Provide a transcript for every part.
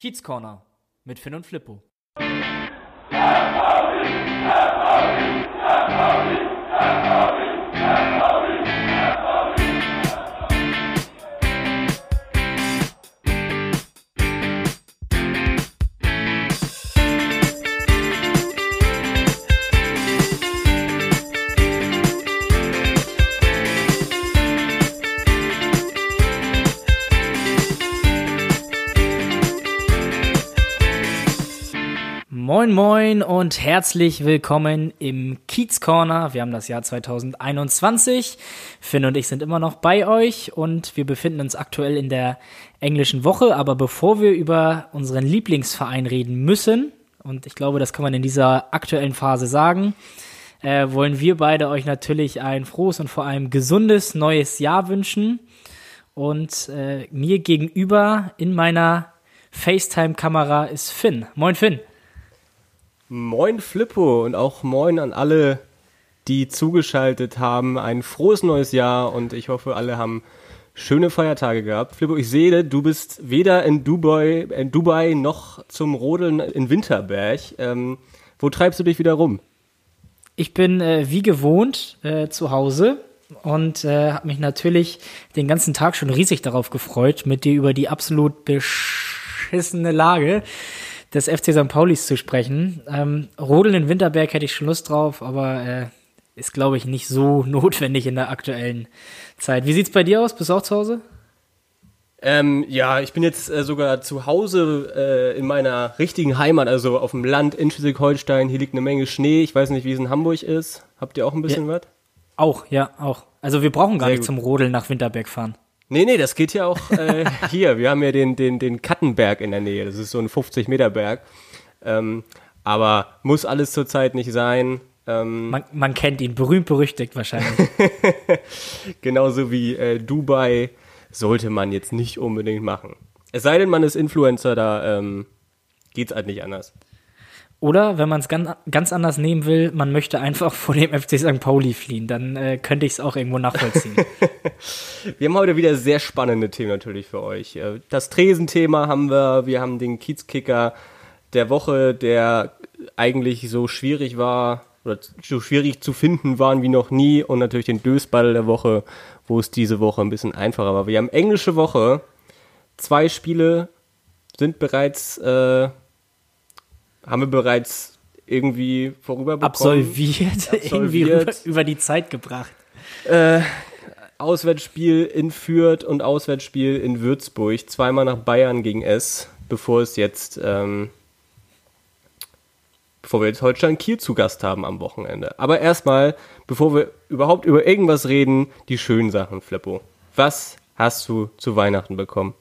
Kiez Corner mit Finn und Flippo. Moin Moin und herzlich willkommen im Kiez Corner. Wir haben das Jahr 2021. Finn und ich sind immer noch bei euch und wir befinden uns aktuell in der englischen Woche. Aber bevor wir über unseren Lieblingsverein reden müssen, und ich glaube, das kann man in dieser aktuellen Phase sagen, äh, wollen wir beide euch natürlich ein frohes und vor allem gesundes neues Jahr wünschen. Und äh, mir gegenüber in meiner FaceTime-Kamera ist Finn. Moin Finn. Moin Flippo und auch moin an alle, die zugeschaltet haben. Ein frohes neues Jahr und ich hoffe, alle haben schöne Feiertage gehabt. Flippo, ich sehe, du bist weder in Dubai, in Dubai noch zum Rodeln in Winterberg. Ähm, wo treibst du dich wieder rum? Ich bin äh, wie gewohnt äh, zu Hause und äh, habe mich natürlich den ganzen Tag schon riesig darauf gefreut, mit dir über die absolut beschissene Lage des FC St. Paulis zu sprechen. Ähm, Rodeln in Winterberg hätte ich schon Lust drauf, aber äh, ist, glaube ich, nicht so notwendig in der aktuellen Zeit. Wie sieht's bei dir aus? Bist du auch zu Hause? Ähm, ja, ich bin jetzt äh, sogar zu Hause äh, in meiner richtigen Heimat, also auf dem Land in Schleswig-Holstein. Hier liegt eine Menge Schnee. Ich weiß nicht, wie es in Hamburg ist. Habt ihr auch ein bisschen ja. was? Auch, ja, auch. Also wir brauchen gar Sehr nicht gut. zum Rodeln nach Winterberg fahren. Nee, nee, das geht ja auch äh, hier. Wir haben ja den, den, den Kattenberg in der Nähe. Das ist so ein 50-Meter-Berg. Ähm, aber muss alles zurzeit nicht sein. Ähm, man, man kennt ihn, berühmt berüchtigt wahrscheinlich. Genauso wie äh, Dubai sollte man jetzt nicht unbedingt machen. Es sei denn, man ist Influencer, da ähm, geht's halt nicht anders. Oder wenn man es ganz, ganz anders nehmen will, man möchte einfach vor dem FC St. Pauli fliehen, dann äh, könnte ich es auch irgendwo nachvollziehen. wir haben heute wieder sehr spannende Themen natürlich für euch. Äh, das Tresenthema haben wir, wir haben den Kiezkicker der Woche, der eigentlich so schwierig war oder so schwierig zu finden waren wie noch nie und natürlich den Dösball der Woche, wo es diese Woche ein bisschen einfacher war. Wir haben englische Woche, zwei Spiele sind bereits äh, haben wir bereits irgendwie vorüberbekommen. Absolviert, absolviert. irgendwie über, über, die Zeit gebracht. Äh, Auswärtsspiel in Fürth und Auswärtsspiel in Würzburg. Zweimal nach Bayern gegen S, bevor es jetzt, ähm, bevor wir jetzt Holstein Kiel zu Gast haben am Wochenende. Aber erstmal, bevor wir überhaupt über irgendwas reden, die schönen Sachen, Flippo. Was hast du zu Weihnachten bekommen?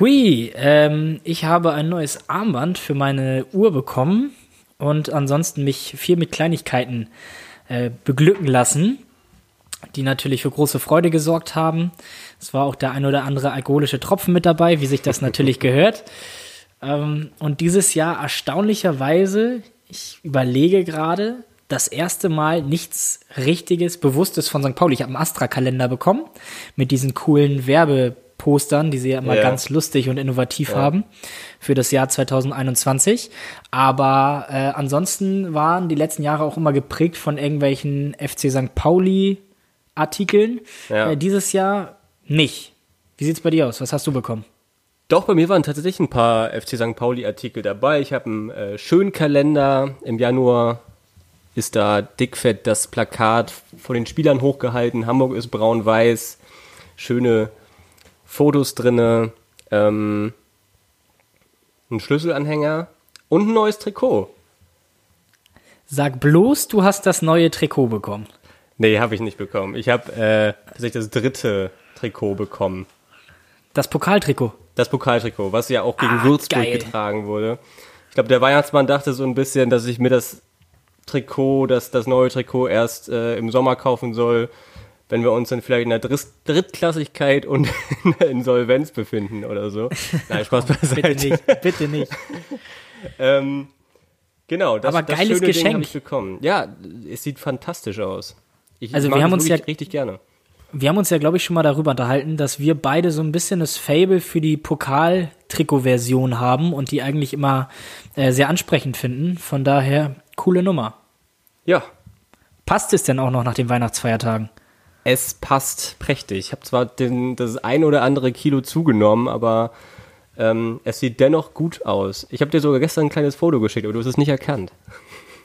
Hui, ähm, ich habe ein neues Armband für meine Uhr bekommen und ansonsten mich viel mit Kleinigkeiten äh, beglücken lassen, die natürlich für große Freude gesorgt haben. Es war auch der ein oder andere alkoholische Tropfen mit dabei, wie sich das natürlich gehört. Ähm, und dieses Jahr erstaunlicherweise, ich überlege gerade, das erste Mal nichts Richtiges, Bewusstes von St. Pauli. Ich habe einen Astra-Kalender bekommen mit diesen coolen Werbe Postern, die sie ja immer ja. ganz lustig und innovativ ja. haben für das Jahr 2021. Aber äh, ansonsten waren die letzten Jahre auch immer geprägt von irgendwelchen FC St. Pauli Artikeln. Ja. Äh, dieses Jahr nicht. Wie sieht's bei dir aus? Was hast du bekommen? Doch, bei mir waren tatsächlich ein paar FC St. Pauli Artikel dabei. Ich habe einen äh, schönen Kalender. Im Januar ist da dickfett das Plakat von den Spielern hochgehalten. Hamburg ist braun-weiß. Schöne Fotos drinne, ähm, ein Schlüsselanhänger und ein neues Trikot. Sag bloß, du hast das neue Trikot bekommen. Nee, habe ich nicht bekommen. Ich habe äh, tatsächlich das dritte Trikot bekommen. Das Pokaltrikot. Das Pokaltrikot, was ja auch gegen ah, Würzburg geil. getragen wurde. Ich glaube, der Weihnachtsmann dachte so ein bisschen, dass ich mir das Trikot, das, das neue Trikot erst äh, im Sommer kaufen soll wenn wir uns dann vielleicht in der Dritt Drittklassigkeit und in der Insolvenz befinden oder so. Nein, Spaß beiseite. bitte nicht, bitte nicht. ähm, genau, das, Aber das geiles Geschenk. ich bekommen. Ja, es sieht fantastisch aus. Ich, also wir haben uns ja richtig gerne. wir haben uns ja, glaube ich, schon mal darüber unterhalten, dass wir beide so ein bisschen das Fable für die Pokal-Trikot-Version haben und die eigentlich immer äh, sehr ansprechend finden. Von daher, coole Nummer. Ja. Passt es denn auch noch nach den Weihnachtsfeiertagen? Es passt prächtig. Ich habe zwar den, das ein oder andere Kilo zugenommen, aber ähm, es sieht dennoch gut aus. Ich habe dir sogar gestern ein kleines Foto geschickt, aber du hast es nicht erkannt.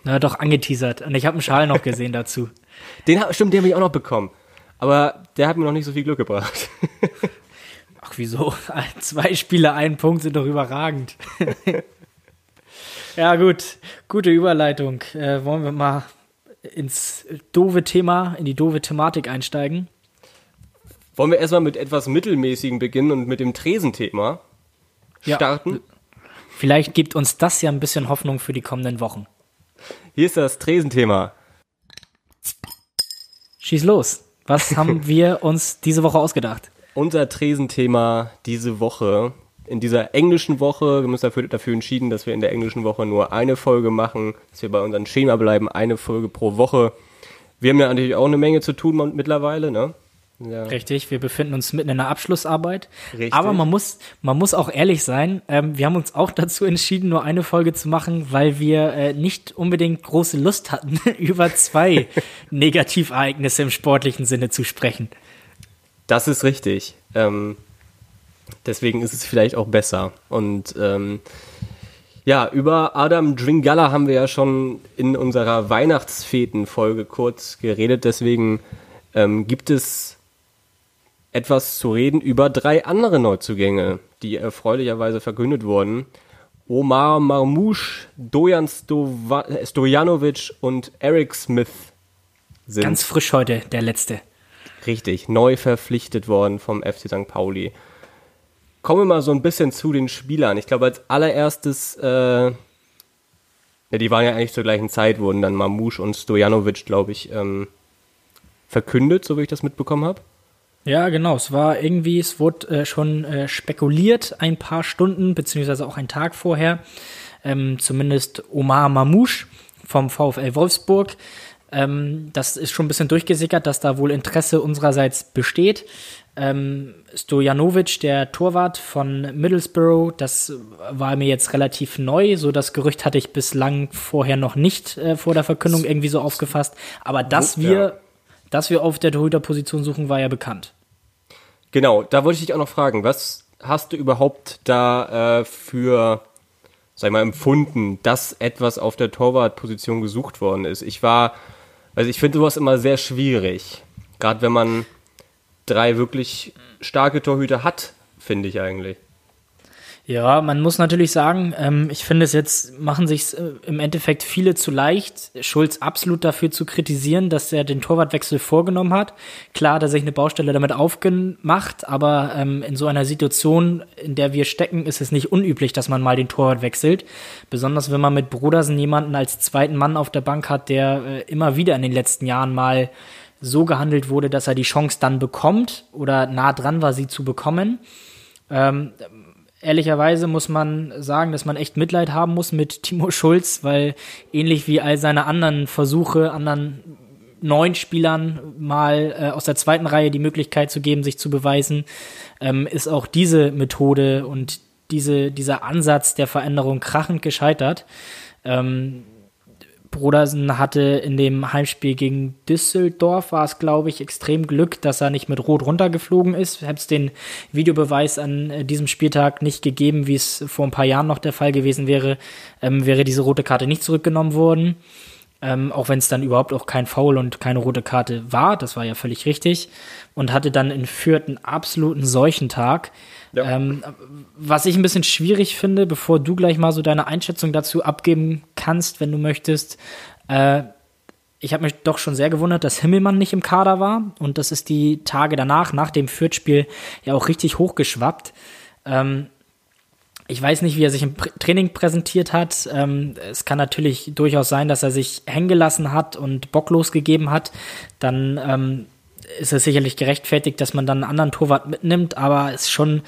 Na doch, angeteasert. Und ich habe einen Schal noch gesehen dazu. Den, stimmt, den habe ich auch noch bekommen. Aber der hat mir noch nicht so viel Glück gebracht. Ach, wieso? Zwei Spiele, ein Punkt sind doch überragend. ja, gut. Gute Überleitung. Äh, wollen wir mal ins doofe Thema, in die doofe Thematik einsteigen? Wollen wir erstmal mit etwas Mittelmäßigen beginnen und mit dem Tresenthema starten? Ja. Vielleicht gibt uns das ja ein bisschen Hoffnung für die kommenden Wochen. Hier ist das Tresenthema. Schieß los. Was haben wir uns diese Woche ausgedacht? Unser Tresenthema diese Woche, in dieser englischen Woche, wir haben uns dafür, dafür entschieden, dass wir in der englischen Woche nur eine Folge machen, dass wir bei unserem Schema bleiben, eine Folge pro Woche. Wir haben ja natürlich auch eine Menge zu tun mittlerweile, ne? Ja. Richtig, wir befinden uns mitten in einer Abschlussarbeit. Richtig. Aber man muss, man muss auch ehrlich sein, ähm, wir haben uns auch dazu entschieden, nur eine Folge zu machen, weil wir äh, nicht unbedingt große Lust hatten, über zwei Negativereignisse im sportlichen Sinne zu sprechen. Das ist richtig. Ähm, deswegen ist es vielleicht auch besser. Und ähm, ja, über Adam Dringalla haben wir ja schon in unserer Weihnachtsfeten-Folge kurz geredet. Deswegen ähm, gibt es etwas zu reden über drei andere Neuzugänge, die erfreulicherweise verkündet wurden. Omar Marmouche, Dojan Stojanovic und Eric Smith sind. Ganz frisch heute, der letzte. Richtig, neu verpflichtet worden vom FC St. Pauli. Kommen wir mal so ein bisschen zu den Spielern. Ich glaube, als allererstes, äh, ja, die waren ja eigentlich zur gleichen Zeit, wurden dann Marmouche und Stojanovic, glaube ich, ähm, verkündet, so wie ich das mitbekommen habe. Ja, genau. Es war irgendwie, es wurde äh, schon äh, spekuliert ein paar Stunden, beziehungsweise auch einen Tag vorher. Ähm, zumindest Omar Mamouche vom VfL Wolfsburg. Ähm, das ist schon ein bisschen durchgesickert, dass da wohl Interesse unsererseits besteht. Ähm, Stojanovic, der Torwart von Middlesbrough, das war mir jetzt relativ neu. So das Gerücht hatte ich bislang vorher noch nicht äh, vor der Verkündung irgendwie so aufgefasst. Aber dass wir ja dass wir auf der Torhüterposition suchen, war ja bekannt. Genau, da wollte ich dich auch noch fragen, was hast du überhaupt da äh, für, sag ich mal, empfunden, dass etwas auf der Torwartposition gesucht worden ist? Ich war, also ich finde sowas immer sehr schwierig, gerade wenn man drei wirklich starke Torhüter hat, finde ich eigentlich. Ja, man muss natürlich sagen, ähm, ich finde es jetzt, machen sich äh, im Endeffekt viele zu leicht, Schulz absolut dafür zu kritisieren, dass er den Torwartwechsel vorgenommen hat. Klar, dass sich eine Baustelle damit aufgemacht, aber ähm, in so einer Situation, in der wir stecken, ist es nicht unüblich, dass man mal den Torwart wechselt. Besonders wenn man mit Brodersen jemanden als zweiten Mann auf der Bank hat, der äh, immer wieder in den letzten Jahren mal so gehandelt wurde, dass er die Chance dann bekommt oder nah dran war, sie zu bekommen. Ähm, ehrlicherweise muss man sagen, dass man echt Mitleid haben muss mit Timo Schulz, weil ähnlich wie all seine anderen Versuche, anderen neun Spielern mal äh, aus der zweiten Reihe die Möglichkeit zu geben, sich zu beweisen, ähm, ist auch diese Methode und diese, dieser Ansatz der Veränderung krachend gescheitert. Ähm, Brodersen hatte in dem Heimspiel gegen Düsseldorf, war es glaube ich, extrem Glück, dass er nicht mit Rot runtergeflogen ist. Hätte es den Videobeweis an äh, diesem Spieltag nicht gegeben, wie es vor ein paar Jahren noch der Fall gewesen wäre, ähm, wäre diese rote Karte nicht zurückgenommen worden. Ähm, auch wenn es dann überhaupt auch kein Foul und keine rote Karte war, das war ja völlig richtig. Und hatte dann in Fürth einen absoluten Seuchentag. Ja. Ähm, was ich ein bisschen schwierig finde, bevor du gleich mal so deine Einschätzung dazu abgeben kannst, wenn du möchtest. Äh, ich habe mich doch schon sehr gewundert, dass Himmelmann nicht im Kader war. Und das ist die Tage danach, nach dem Fürth-Spiel, ja auch richtig hochgeschwappt. Ähm, ich weiß nicht, wie er sich im Training präsentiert hat. Ähm, es kann natürlich durchaus sein, dass er sich hängen gelassen hat und bocklos gegeben hat. Dann ähm, ist es sicherlich gerechtfertigt, dass man dann einen anderen Torwart mitnimmt, aber es ist schon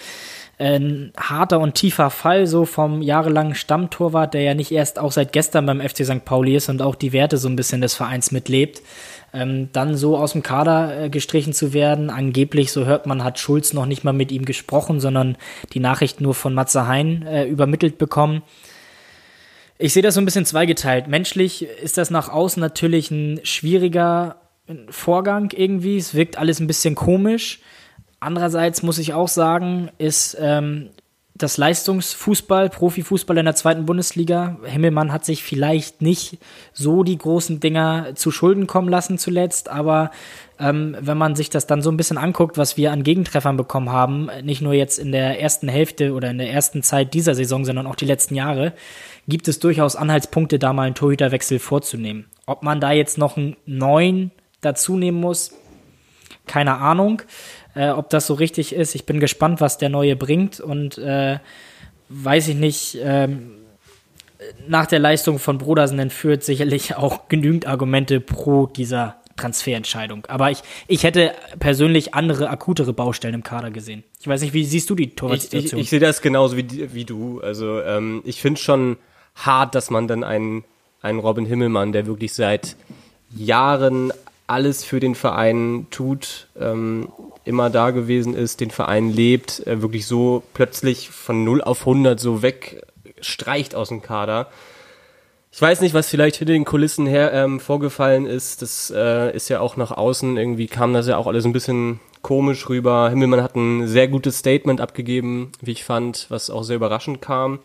ein harter und tiefer Fall, so vom jahrelangen Stammtorwart, der ja nicht erst auch seit gestern beim FC St. Pauli ist und auch die Werte so ein bisschen des Vereins mitlebt. Ähm, dann so aus dem Kader äh, gestrichen zu werden. Angeblich, so hört man, hat Schulz noch nicht mal mit ihm gesprochen, sondern die Nachricht nur von Matze Hein äh, übermittelt bekommen. Ich sehe das so ein bisschen zweigeteilt. Menschlich ist das nach außen natürlich ein schwieriger Vorgang irgendwie. Es wirkt alles ein bisschen komisch. Andererseits muss ich auch sagen, ist ähm, das Leistungsfußball, Profifußball in der zweiten Bundesliga. Himmelmann hat sich vielleicht nicht so die großen Dinger zu Schulden kommen lassen zuletzt, aber ähm, wenn man sich das dann so ein bisschen anguckt, was wir an Gegentreffern bekommen haben, nicht nur jetzt in der ersten Hälfte oder in der ersten Zeit dieser Saison, sondern auch die letzten Jahre, gibt es durchaus Anhaltspunkte, da mal einen Torhüterwechsel vorzunehmen. Ob man da jetzt noch einen neuen dazu nehmen muss, keine Ahnung, äh, ob das so richtig ist. Ich bin gespannt, was der neue bringt und äh, weiß ich nicht. Ähm, nach der Leistung von Brodersen entführt sicherlich auch genügend Argumente pro dieser Transferentscheidung. Aber ich, ich hätte persönlich andere, akutere Baustellen im Kader gesehen. Ich weiß nicht, wie siehst du die Torwartsituation? Ich, ich, ich sehe das genauso wie, wie du. Also ähm, ich finde schon hart, dass man dann einen, einen Robin Himmelmann, der wirklich seit Jahren alles für den Verein tut, ähm, immer da gewesen ist, den Verein lebt, äh, wirklich so plötzlich von 0 auf 100 so wegstreicht aus dem Kader. Ich weiß nicht, was vielleicht hinter den Kulissen her ähm, vorgefallen ist. Das äh, ist ja auch nach außen, irgendwie kam das ja auch alles ein bisschen komisch rüber. Himmelmann hat ein sehr gutes Statement abgegeben, wie ich fand, was auch sehr überraschend kam.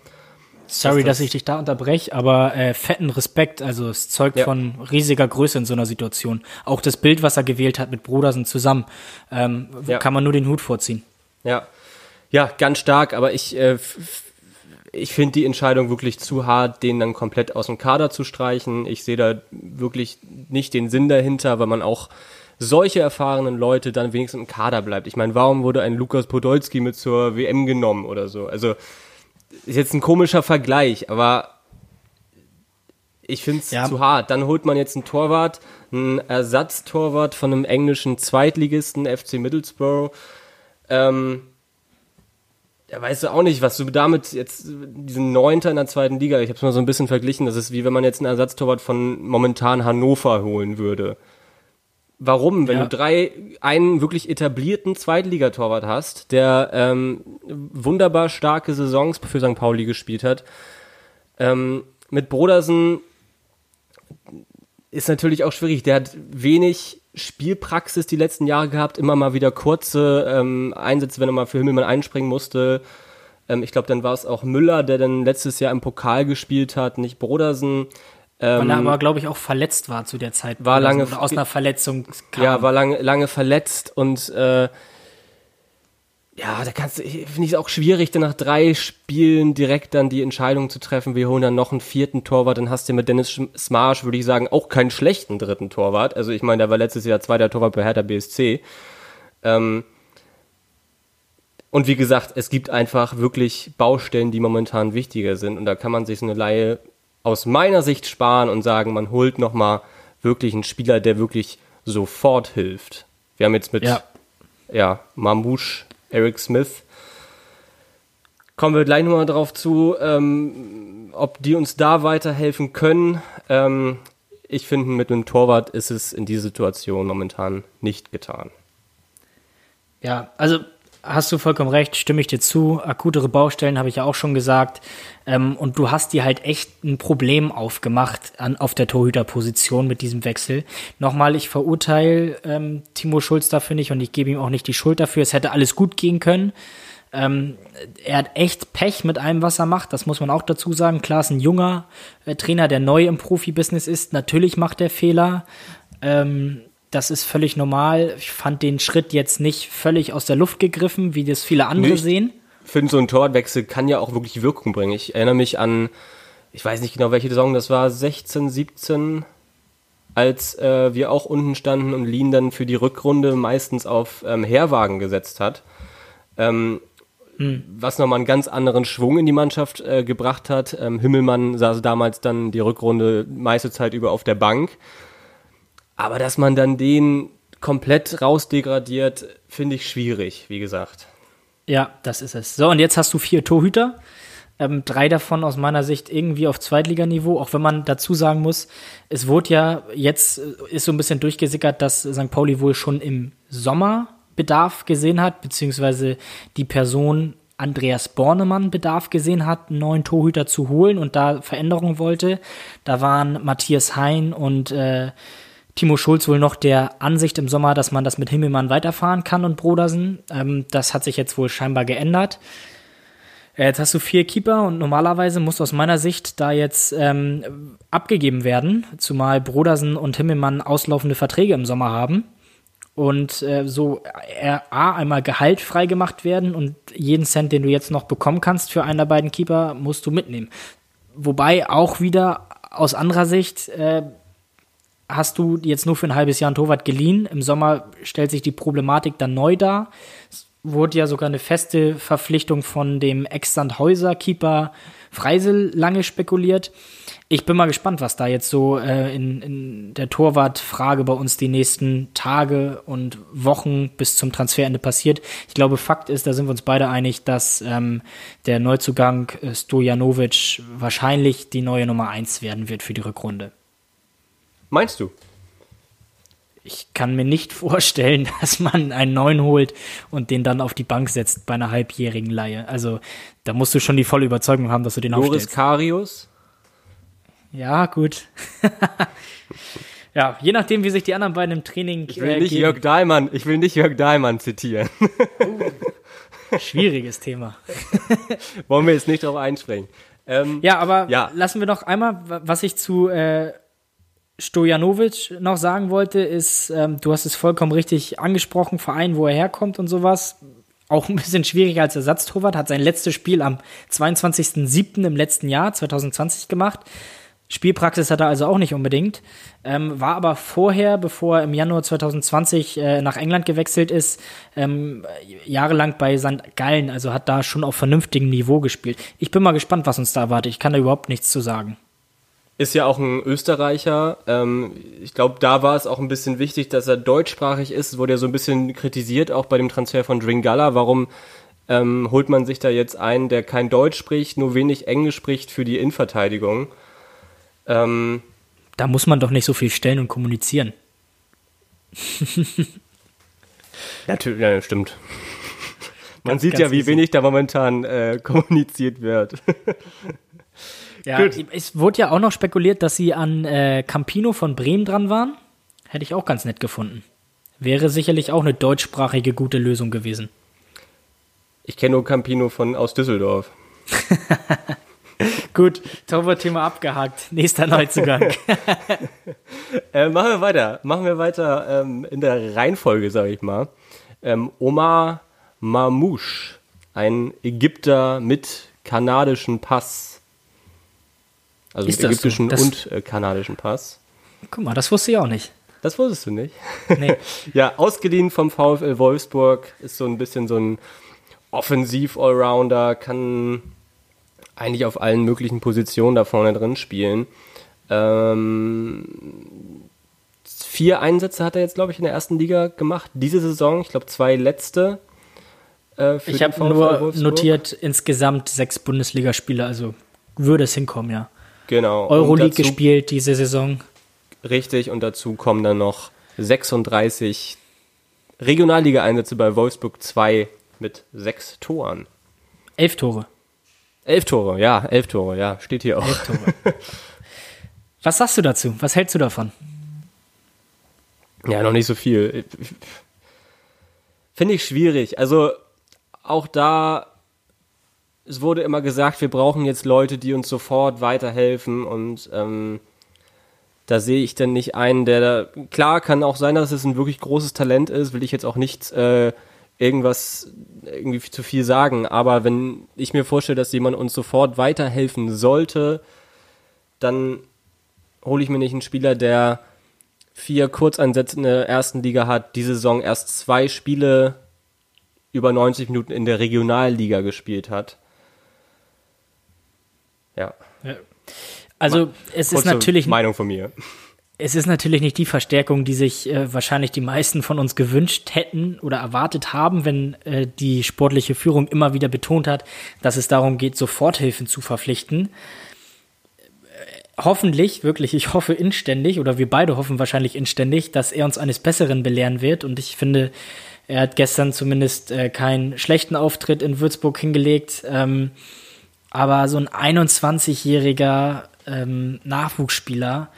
Sorry, das dass ich dich da unterbreche, aber äh, fetten Respekt. Also es zeugt ja. von riesiger Größe in so einer Situation. Auch das Bild, was er gewählt hat mit Brodersen zusammen, ähm, ja. kann man nur den Hut vorziehen. Ja, ja, ganz stark. Aber ich, äh, ich finde die Entscheidung wirklich zu hart, den dann komplett aus dem Kader zu streichen. Ich sehe da wirklich nicht den Sinn dahinter, weil man auch solche erfahrenen Leute dann wenigstens im Kader bleibt. Ich meine, warum wurde ein Lukas Podolski mit zur WM genommen oder so? Also ist jetzt ein komischer Vergleich, aber ich finde es ja. zu hart. Dann holt man jetzt einen Torwart, einen Ersatztorwart von einem englischen Zweitligisten, FC Middlesbrough. Ähm, da weißt du auch nicht, was du damit jetzt, diesen Neunter in der zweiten Liga, ich habe es mal so ein bisschen verglichen, das ist wie wenn man jetzt einen Ersatztorwart von momentan Hannover holen würde. Warum? Wenn ja. du drei, einen wirklich etablierten Zweitligatorwart hast, der ähm, wunderbar starke Saisons für St. Pauli gespielt hat, ähm, mit Brodersen ist natürlich auch schwierig. Der hat wenig Spielpraxis die letzten Jahre gehabt, immer mal wieder kurze ähm, Einsätze, wenn er mal für Himmelmann einspringen musste. Ähm, ich glaube, dann war es auch Müller, der dann letztes Jahr im Pokal gespielt hat, nicht Brodersen. Ähm, Weil er aber, glaube ich, auch verletzt war zu der Zeit. War lange oder aus einer Verletzung kam. Ja, war lange, lange verletzt und äh, ja, da kannst du, finde ich es auch schwierig, dann nach drei Spielen direkt dann die Entscheidung zu treffen, wir holen dann noch einen vierten Torwart, dann hast du mit Dennis Smarsch, würde ich sagen, auch keinen schlechten dritten Torwart. Also ich meine, der war letztes Jahr zweiter Torwart bei Hertha BSC. Ähm, und wie gesagt, es gibt einfach wirklich Baustellen, die momentan wichtiger sind. Und da kann man sich so eine Laie aus meiner Sicht sparen und sagen, man holt nochmal wirklich einen Spieler, der wirklich sofort hilft. Wir haben jetzt mit ja, ja Mamouche, Eric Smith. Kommen wir gleich nochmal drauf zu, ähm, ob die uns da weiterhelfen können. Ähm, ich finde, mit einem Torwart ist es in dieser Situation momentan nicht getan. Ja, also hast du vollkommen recht, stimme ich dir zu. Akutere Baustellen habe ich ja auch schon gesagt. Ähm, und du hast dir halt echt ein Problem aufgemacht an, auf der Torhüterposition mit diesem Wechsel. Nochmal, ich verurteile ähm, Timo Schulz dafür nicht und ich gebe ihm auch nicht die Schuld dafür. Es hätte alles gut gehen können. Ähm, er hat echt Pech mit allem, was er macht. Das muss man auch dazu sagen. Klar ist ein junger äh, Trainer, der neu im Profibusiness ist. Natürlich macht er Fehler. Ähm, das ist völlig normal. Ich fand den Schritt jetzt nicht völlig aus der Luft gegriffen, wie das viele andere nicht. sehen. Ich finde, so ein Torwartwechsel kann ja auch wirklich Wirkung bringen. Ich erinnere mich an, ich weiß nicht genau, welche Saison das war, 16, 17, als äh, wir auch unten standen und Lien dann für die Rückrunde meistens auf ähm, Herwagen gesetzt hat. Ähm, hm. Was nochmal einen ganz anderen Schwung in die Mannschaft äh, gebracht hat. Ähm, Himmelmann saß damals dann die Rückrunde meiste Zeit über auf der Bank. Aber dass man dann den komplett rausdegradiert, finde ich schwierig, wie gesagt. Ja, das ist es. So, und jetzt hast du vier Torhüter. Ähm, drei davon aus meiner Sicht irgendwie auf Zweitliganiveau, auch wenn man dazu sagen muss, es wurde ja jetzt, äh, ist so ein bisschen durchgesickert, dass St. Pauli wohl schon im Sommer Bedarf gesehen hat, beziehungsweise die Person Andreas Bornemann Bedarf gesehen hat, einen neuen Torhüter zu holen und da Veränderungen wollte. Da waren Matthias Hein und äh, Timo Schulz wohl noch der Ansicht im Sommer, dass man das mit Himmelmann weiterfahren kann und Brodersen. Ähm, das hat sich jetzt wohl scheinbar geändert. Äh, jetzt hast du vier Keeper und normalerweise muss aus meiner Sicht da jetzt ähm, abgegeben werden, zumal Brodersen und Himmelmann auslaufende Verträge im Sommer haben. Und äh, so äh, A, einmal Gehalt freigemacht werden und jeden Cent, den du jetzt noch bekommen kannst für einen der beiden Keeper, musst du mitnehmen. Wobei auch wieder aus anderer Sicht äh, hast du jetzt nur für ein halbes Jahr einen Torwart geliehen. Im Sommer stellt sich die Problematik dann neu dar. Es wurde ja sogar eine feste Verpflichtung von dem Ex-Sandhäuser-Keeper Freisel lange spekuliert. Ich bin mal gespannt, was da jetzt so äh, in, in der Torwartfrage bei uns die nächsten Tage und Wochen bis zum Transferende passiert. Ich glaube, Fakt ist, da sind wir uns beide einig, dass ähm, der Neuzugang äh, Stojanovic wahrscheinlich die neue Nummer eins werden wird für die Rückrunde. Meinst du? Ich kann mir nicht vorstellen, dass man einen neuen holt und den dann auf die Bank setzt bei einer halbjährigen Leihe. Also da musst du schon die volle Überzeugung haben, dass du den Loris aufstellst. Karius? Ja, gut. ja, je nachdem, wie sich die anderen beiden im Training Ich will äh, nicht geben. Jörg Dahlmann, ich will nicht Jörg Dahlmann zitieren. Uh, schwieriges Thema. Wollen wir jetzt nicht drauf einspringen. Ähm, ja, aber ja. lassen wir noch einmal, was ich zu äh, Stojanovic noch sagen wollte, ist, ähm, du hast es vollkommen richtig angesprochen, Verein, wo er herkommt und sowas. Auch ein bisschen schwierig als Ersatztorwart, hat sein letztes Spiel am 22.07. im letzten Jahr, 2020 gemacht. Spielpraxis hat er also auch nicht unbedingt. Ähm, war aber vorher, bevor er im Januar 2020 äh, nach England gewechselt ist, ähm, jahrelang bei St. Gallen, also hat da schon auf vernünftigem Niveau gespielt. Ich bin mal gespannt, was uns da erwartet. Ich kann da überhaupt nichts zu sagen ist ja auch ein Österreicher. Ähm, ich glaube, da war es auch ein bisschen wichtig, dass er deutschsprachig ist. Es wurde ja so ein bisschen kritisiert, auch bei dem Transfer von Dringala. Warum ähm, holt man sich da jetzt einen, der kein Deutsch spricht, nur wenig Englisch spricht für die Innenverteidigung? Ähm, da muss man doch nicht so viel stellen und kommunizieren. Natürlich, ja, stimmt. Man ganz, sieht ganz ja, wie easy. wenig da momentan äh, kommuniziert wird. Ja, Gut. es wurde ja auch noch spekuliert, dass sie an äh, Campino von Bremen dran waren. Hätte ich auch ganz nett gefunden. Wäre sicherlich auch eine deutschsprachige gute Lösung gewesen. Ich kenne nur Campino von aus Düsseldorf. Gut, Torwart-Thema abgehakt. Nächster Neuzugang. äh, machen wir weiter. Machen wir weiter ähm, in der Reihenfolge, sage ich mal. Ähm, Omar Mamouche, ein Ägypter mit kanadischem Pass also ist ägyptischen so? und äh, kanadischen Pass. Guck mal, das wusste ich auch nicht. Das wusstest du nicht? Nee. ja, ausgeliehen vom VfL Wolfsburg, ist so ein bisschen so ein Offensiv-Allrounder, kann eigentlich auf allen möglichen Positionen da vorne drin spielen. Ähm, vier Einsätze hat er jetzt, glaube ich, in der ersten Liga gemacht. Diese Saison, ich glaube, zwei letzte. Äh, ich habe nur Wolfsburg. notiert insgesamt sechs Bundesligaspiele, also würde es hinkommen, ja. Genau. Euroleague dazu, gespielt diese Saison. Richtig, und dazu kommen dann noch 36 Regionalliga-Einsätze bei Wolfsburg 2 mit sechs Toren. Elf Tore. Elf Tore, ja, elf Tore, ja, steht hier auch. Elf Tore. Was sagst du dazu? Was hältst du davon? Ja, noch nicht so viel. Finde ich schwierig. Also auch da es wurde immer gesagt, wir brauchen jetzt Leute, die uns sofort weiterhelfen und ähm, da sehe ich dann nicht einen, der da, klar kann auch sein, dass es ein wirklich großes Talent ist, will ich jetzt auch nicht äh, irgendwas irgendwie zu viel sagen, aber wenn ich mir vorstelle, dass jemand uns sofort weiterhelfen sollte, dann hole ich mir nicht einen Spieler, der vier Kurzeinsätze in der ersten Liga hat, die Saison erst zwei Spiele über 90 Minuten in der Regionalliga gespielt hat ja. ja. Also es ist natürlich Meinung von mir. es ist natürlich nicht die Verstärkung, die sich äh, wahrscheinlich die meisten von uns gewünscht hätten oder erwartet haben, wenn äh, die sportliche Führung immer wieder betont hat, dass es darum geht, Soforthilfen zu verpflichten. Äh, hoffentlich, wirklich, ich hoffe inständig, oder wir beide hoffen wahrscheinlich inständig, dass er uns eines Besseren belehren wird. Und ich finde, er hat gestern zumindest äh, keinen schlechten Auftritt in Würzburg hingelegt. Ähm, aber so ein 21-jähriger ähm, Nachwuchsspieler,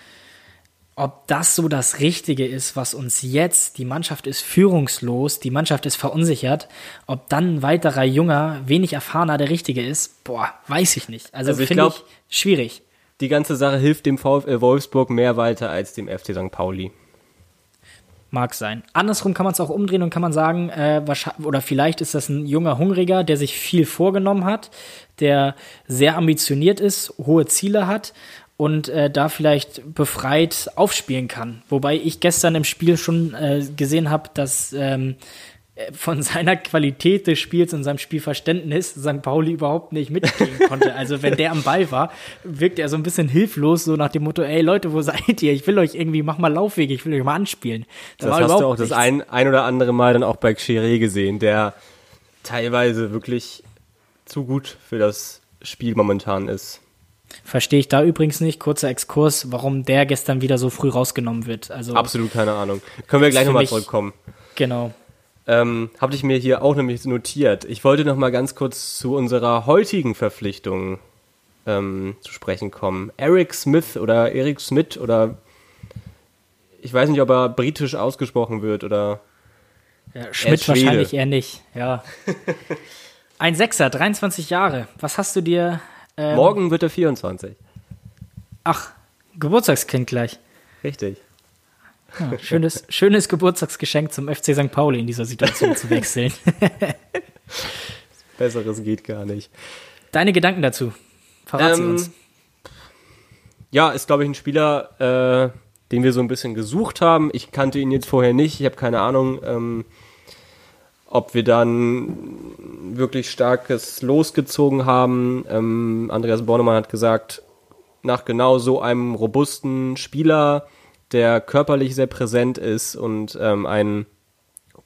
ob das so das Richtige ist, was uns jetzt, die Mannschaft ist führungslos, die Mannschaft ist verunsichert, ob dann ein weiterer junger, wenig erfahrener der Richtige ist, boah, weiß ich nicht. Also, also finde ich schwierig. Die ganze Sache hilft dem VfL Wolfsburg mehr weiter als dem FC St. Pauli. Mag sein. Andersrum kann man es auch umdrehen und kann man sagen, äh, oder vielleicht ist das ein junger Hungriger, der sich viel vorgenommen hat, der sehr ambitioniert ist, hohe Ziele hat und äh, da vielleicht befreit aufspielen kann. Wobei ich gestern im Spiel schon äh, gesehen habe, dass ähm, von seiner Qualität des Spiels und seinem Spielverständnis St. Pauli überhaupt nicht mitgehen konnte. Also wenn der am Ball war, wirkte er so ein bisschen hilflos, so nach dem Motto, ey Leute, wo seid ihr? Ich will euch irgendwie, mach mal Laufwege, ich will euch mal anspielen. Da das hast du auch nichts. das ein, ein oder andere Mal dann auch bei Xere gesehen, der teilweise wirklich zu gut für das Spiel momentan ist. Verstehe ich da übrigens nicht. Kurzer Exkurs, warum der gestern wieder so früh rausgenommen wird. Also Absolut keine Ahnung. Können wir gleich nochmal zurückkommen. Genau. Ähm, Habe ich mir hier auch nämlich notiert. Ich wollte noch mal ganz kurz zu unserer heutigen Verpflichtung ähm, zu sprechen kommen. Eric Smith oder Eric Smith oder ich weiß nicht, ob er britisch ausgesprochen wird oder ja, Schmidt wahrscheinlich eher nicht. Ja. Ein Sechser, 23 Jahre. Was hast du dir ähm, Morgen wird er 24. Ach, Geburtstagskind gleich. Richtig. Ja, schönes, schönes Geburtstagsgeschenk zum FC St. Pauli in dieser Situation zu wechseln. Besseres geht gar nicht. Deine Gedanken dazu? Verrat ähm, sie uns. Ja, ist, glaube ich, ein Spieler, äh, den wir so ein bisschen gesucht haben. Ich kannte ihn jetzt vorher nicht. Ich habe keine Ahnung. Ähm, ob wir dann wirklich starkes losgezogen haben. Ähm, Andreas Bornemann hat gesagt, nach genau so einem robusten Spieler, der körperlich sehr präsent ist und ähm, ein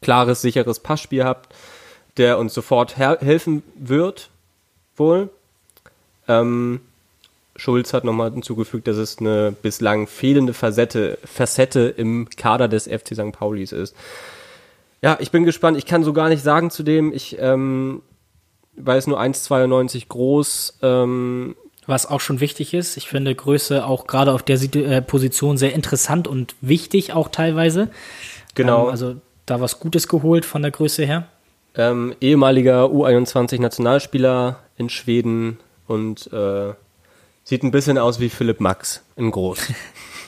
klares, sicheres Passspiel hat, der uns sofort helfen wird, wohl. Ähm, Schulz hat nochmal hinzugefügt, dass es eine bislang fehlende Facette, Facette im Kader des FC St. Paulis ist. Ja, ich bin gespannt. Ich kann so gar nicht sagen zu dem. Ich ähm, weiß nur 1,92 groß. Ähm, was auch schon wichtig ist. Ich finde Größe auch gerade auf der äh, Position sehr interessant und wichtig auch teilweise. Genau. Ähm, also da was Gutes geholt von der Größe her. Ähm, ehemaliger U21-Nationalspieler in Schweden und äh, sieht ein bisschen aus wie Philipp Max in groß.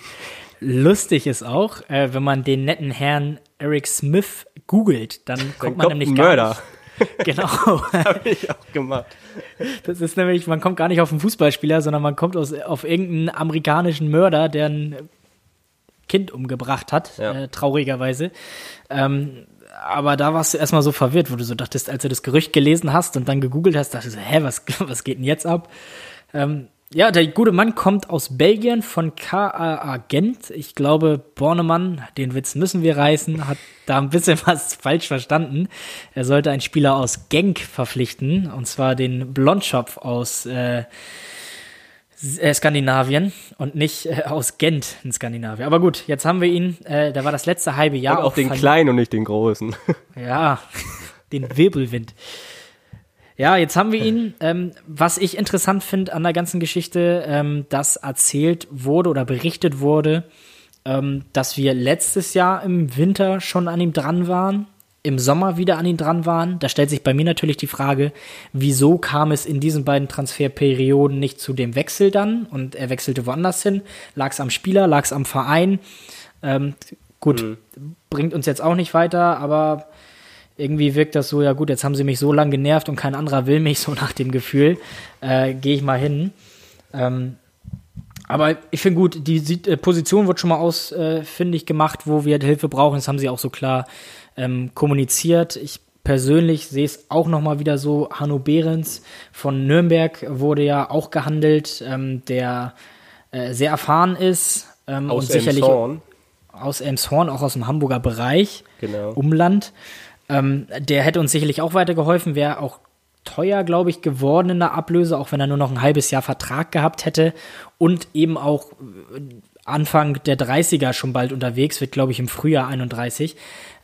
Lustig ist auch, äh, wenn man den netten Herrn Eric Smith googelt, dann kommt dann man kommt nämlich gar Mörder. nicht. Genau. Habe ich auch gemacht. Das ist nämlich, man kommt gar nicht auf einen Fußballspieler, sondern man kommt aus, auf irgendeinen amerikanischen Mörder, der ein Kind umgebracht hat, ja. äh, traurigerweise. Ähm, aber da warst du erstmal so verwirrt, wo du so dachtest, als du das Gerücht gelesen hast und dann gegoogelt hast, dachtest du, hä, was, was geht denn jetzt ab? Ähm, ja, der gute Mann kommt aus Belgien von KAA Gent. Ich glaube, Bornemann, den Witz müssen wir reißen, hat da ein bisschen was falsch verstanden. Er sollte einen Spieler aus Genk verpflichten, und zwar den Blondschopf aus äh, äh, Skandinavien und nicht äh, aus Gent in Skandinavien. Aber gut, jetzt haben wir ihn. Äh, da war das letzte halbe Jahr. Und auch den kleinen und nicht den großen. Ja, den Wirbelwind. Ja, jetzt haben wir ihn. Ähm, was ich interessant finde an der ganzen Geschichte, ähm, dass erzählt wurde oder berichtet wurde, ähm, dass wir letztes Jahr im Winter schon an ihm dran waren, im Sommer wieder an ihm dran waren. Da stellt sich bei mir natürlich die Frage, wieso kam es in diesen beiden Transferperioden nicht zu dem Wechsel dann und er wechselte woanders hin? Lag es am Spieler, lag es am Verein? Ähm, gut, mhm. bringt uns jetzt auch nicht weiter, aber irgendwie wirkt das so, ja gut, jetzt haben sie mich so lange genervt und kein anderer will mich, so nach dem Gefühl, äh, gehe ich mal hin. Ähm, aber ich finde gut, die, äh, Position wird schon mal ausfindig äh, gemacht, wo wir Hilfe brauchen. Das haben sie auch so klar ähm, kommuniziert. Ich persönlich sehe es auch noch mal wieder so. Hanno Behrens von Nürnberg wurde ja auch gehandelt, ähm, der äh, sehr erfahren ist, Ähm, Aus und sicherlich Elmshorn. aus Elmshorn, auch aus dem Hamburger Bereich, Genau. Umland. Ähm, der hätte uns sicherlich auch weitergeholfen, wäre auch teuer, glaube ich, geworden in der Ablöse, auch wenn er nur noch ein halbes Jahr Vertrag gehabt hätte und eben auch äh, Anfang der 30er schon bald unterwegs, wird, glaube ich, im Frühjahr 31.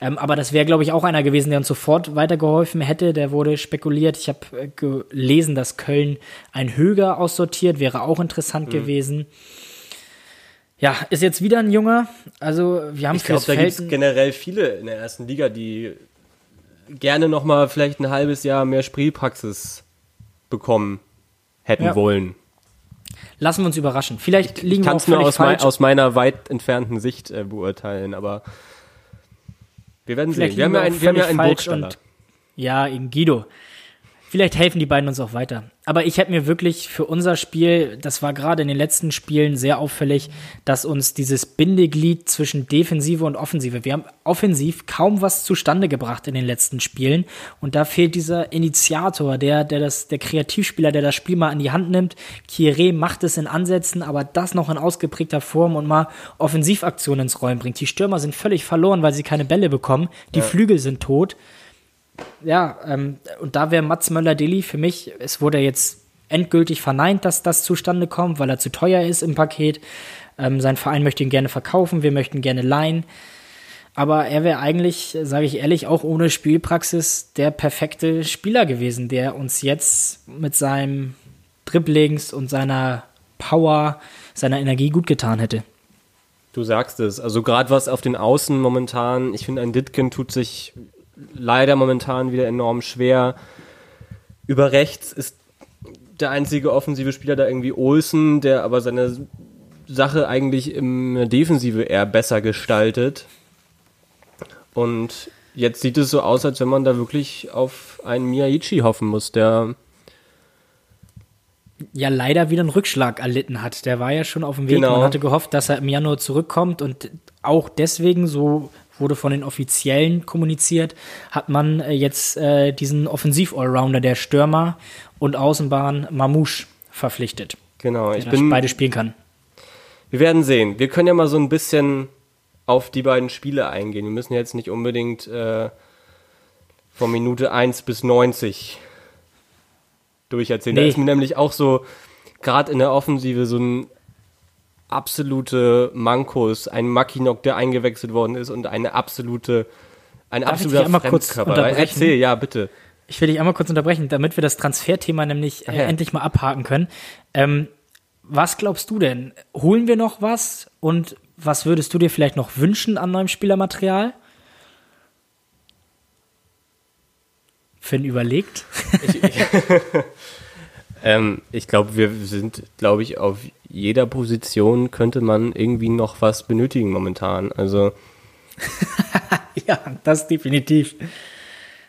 Ähm, aber das wäre, glaube ich, auch einer gewesen, der uns sofort weitergeholfen hätte. Der wurde spekuliert. Ich habe äh, gelesen, dass Köln ein Höger aussortiert, wäre auch interessant gewesen. Ja, ist jetzt wieder ein Junger. Also wir haben Ich glaube, da gibt es generell viele in der ersten Liga, die gerne noch mal vielleicht ein halbes Jahr mehr Spielpraxis bekommen hätten Ja. wollen. Lassen wir uns überraschen. Vielleicht liegen Ich wir auch nur aus, mei falsch. aus meiner weit entfernten Sicht äh, beurteilen, aber wir werden Vielleicht sehen. Wir haben ja einen, wir haben ja einen Burgstaller. ja, eben Guido. Vielleicht helfen die beiden uns auch weiter. Aber ich hätte mir wirklich für unser Spiel, das war gerade in den letzten Spielen sehr auffällig, dass uns dieses Bindeglied zwischen Defensive und Offensive, wir haben offensiv kaum was zustande gebracht in den letzten Spielen. Und da fehlt dieser Initiator, der, der das, der Kreativspieler, der das Spiel mal an die Hand nimmt. Kieré macht es in Ansätzen, aber das noch in ausgeprägter Form und mal Offensivaktionen ins Rollen bringt. Die Stürmer sind völlig verloren, weil sie keine Bälle bekommen. Die Flügel sind tot ja, ähm, und da wäre Mats Möller-Deli für mich, es wurde jetzt endgültig verneint, dass das zustande kommt, weil er zu teuer ist im Paket. Ähm, sein Verein möchte ihn gerne verkaufen, wir möchten gerne leihen. Aber er wäre eigentlich, sage ich ehrlich, auch ohne Spielpraxis der perfekte Spieler gewesen, der uns jetzt mit seinem Dribblings und seiner Power, seiner Energie gut getan hätte. Du sagst es. Also gerade was auf den Außen momentan, ich finde, ein Ditken tut sich leider momentan wieder enorm schwer. Über rechts ist der einzige offensive Spieler da irgendwie Olsen, der aber seine Sache eigentlich im Defensive eher besser gestaltet. Und jetzt sieht es so aus, als wenn man da wirklich auf einen Miyaichi hoffen muss, der ja leider wieder einen Rückschlag erlitten hat. Der war ja schon auf dem Weg. Genau. Man hatte gehofft, dass er im Januar zurückkommt und auch deswegen, so wurde von den Offiziellen kommuniziert, hat man äh, jetzt äh, diesen Offensiv-Allrounder der Stürmer und Außenbahn Mamouche verpflichtet, genau, ich bin beide spielen kann. Wir werden sehen. Wir können ja mal so ein bisschen auf die beiden Spiele eingehen. Wir müssen jetzt nicht unbedingt äh, von Minute 1 bis 90 durcherzählen. Da Nee. ist mir nämlich auch so, gerade in der Offensive, so ein absolute Mankos, ein Mackinock, der eingewechselt worden ist und eine absolute, ein Darf ich absoluter einmal kurz unterbrechen? Erzähl, ja, bitte. Ich will dich einmal kurz unterbrechen, damit wir das Transferthema nämlich äh, ja. endlich mal abhaken können. Ähm, was glaubst du denn? Holen wir noch was? Und was würdest du dir vielleicht noch wünschen an neuem Spielermaterial? Finn überlegt. Ähm, ich glaube, wir sind, glaube ich, auf jeder Position könnte man irgendwie noch was benötigen momentan. Also ja, das definitiv.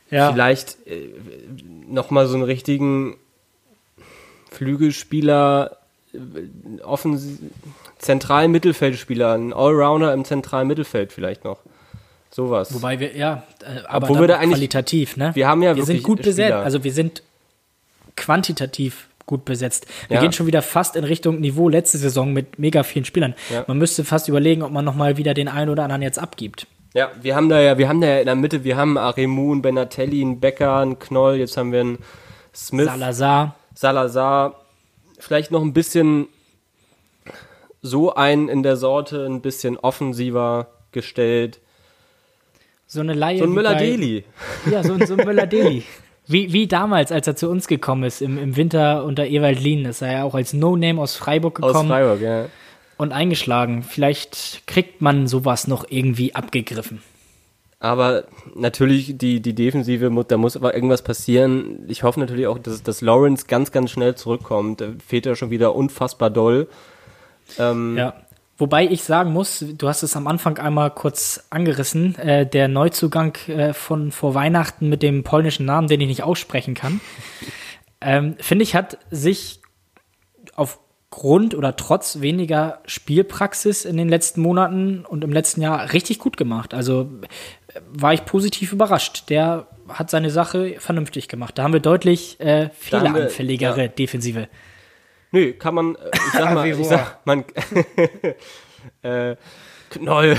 Ja, vielleicht äh, nochmal so einen richtigen Flügelspieler, äh, offensi zentralen Mittelfeldspieler, ein Allrounder im zentralen Mittelfeld vielleicht noch. Sowas. wobei wir, ja, äh, aber Obwohl wir da eigentlich- qualitativ, ne? wir haben ja wir sind wirklich gut besetzt, also wir sind quantitativ gut besetzt. Wir Ja. gehen schon wieder fast in Richtung Niveau letzte Saison mit mega vielen Spielern. Ja. Man müsste fast überlegen, ob man nochmal wieder den einen oder anderen jetzt abgibt. Ja, wir haben da ja, wir haben da ja in der Mitte, wir haben Aremu, einen Benatelli, einen Becker, einen Knoll, jetzt haben wir einen Smith. Salazar, Salazar, vielleicht noch ein bisschen so einen in der Sorte, ein bisschen offensiver gestellt. so eine Laie. So ein Müller-Deli. Ja, so ein, so ein Müller-Deli. Wie, wie damals, als er zu uns gekommen ist, im, im Winter unter Ewald Lien. Ist er ja auch als No-Name aus Freiburg Aus gekommen Freiburg, ja. und eingeschlagen. Vielleicht kriegt man sowas noch irgendwie abgegriffen. Aber natürlich, die, die Defensive, da muss aber irgendwas passieren. Ich hoffe natürlich auch, dass, dass Lawrence ganz, ganz schnell zurückkommt. Da fehlt ja schon wieder unfassbar doll. Ähm, Ja. Wobei ich sagen muss, du hast es am Anfang einmal kurz angerissen, äh, der Neuzugang äh, von vor Weihnachten mit dem polnischen Namen, den ich nicht aussprechen kann, ähm, finde ich, hat sich aufgrund oder trotz weniger Spielpraxis in den letzten Monaten und im letzten Jahr richtig gut gemacht. Also äh, war ich positiv überrascht. Der hat seine Sache vernünftig gemacht. Da haben wir deutlich äh, haben wir- fehleranfälligere ja. Defensive. Nö, kann man, äh, ich sag mal, Wie ich sag, man, äh, Knoll.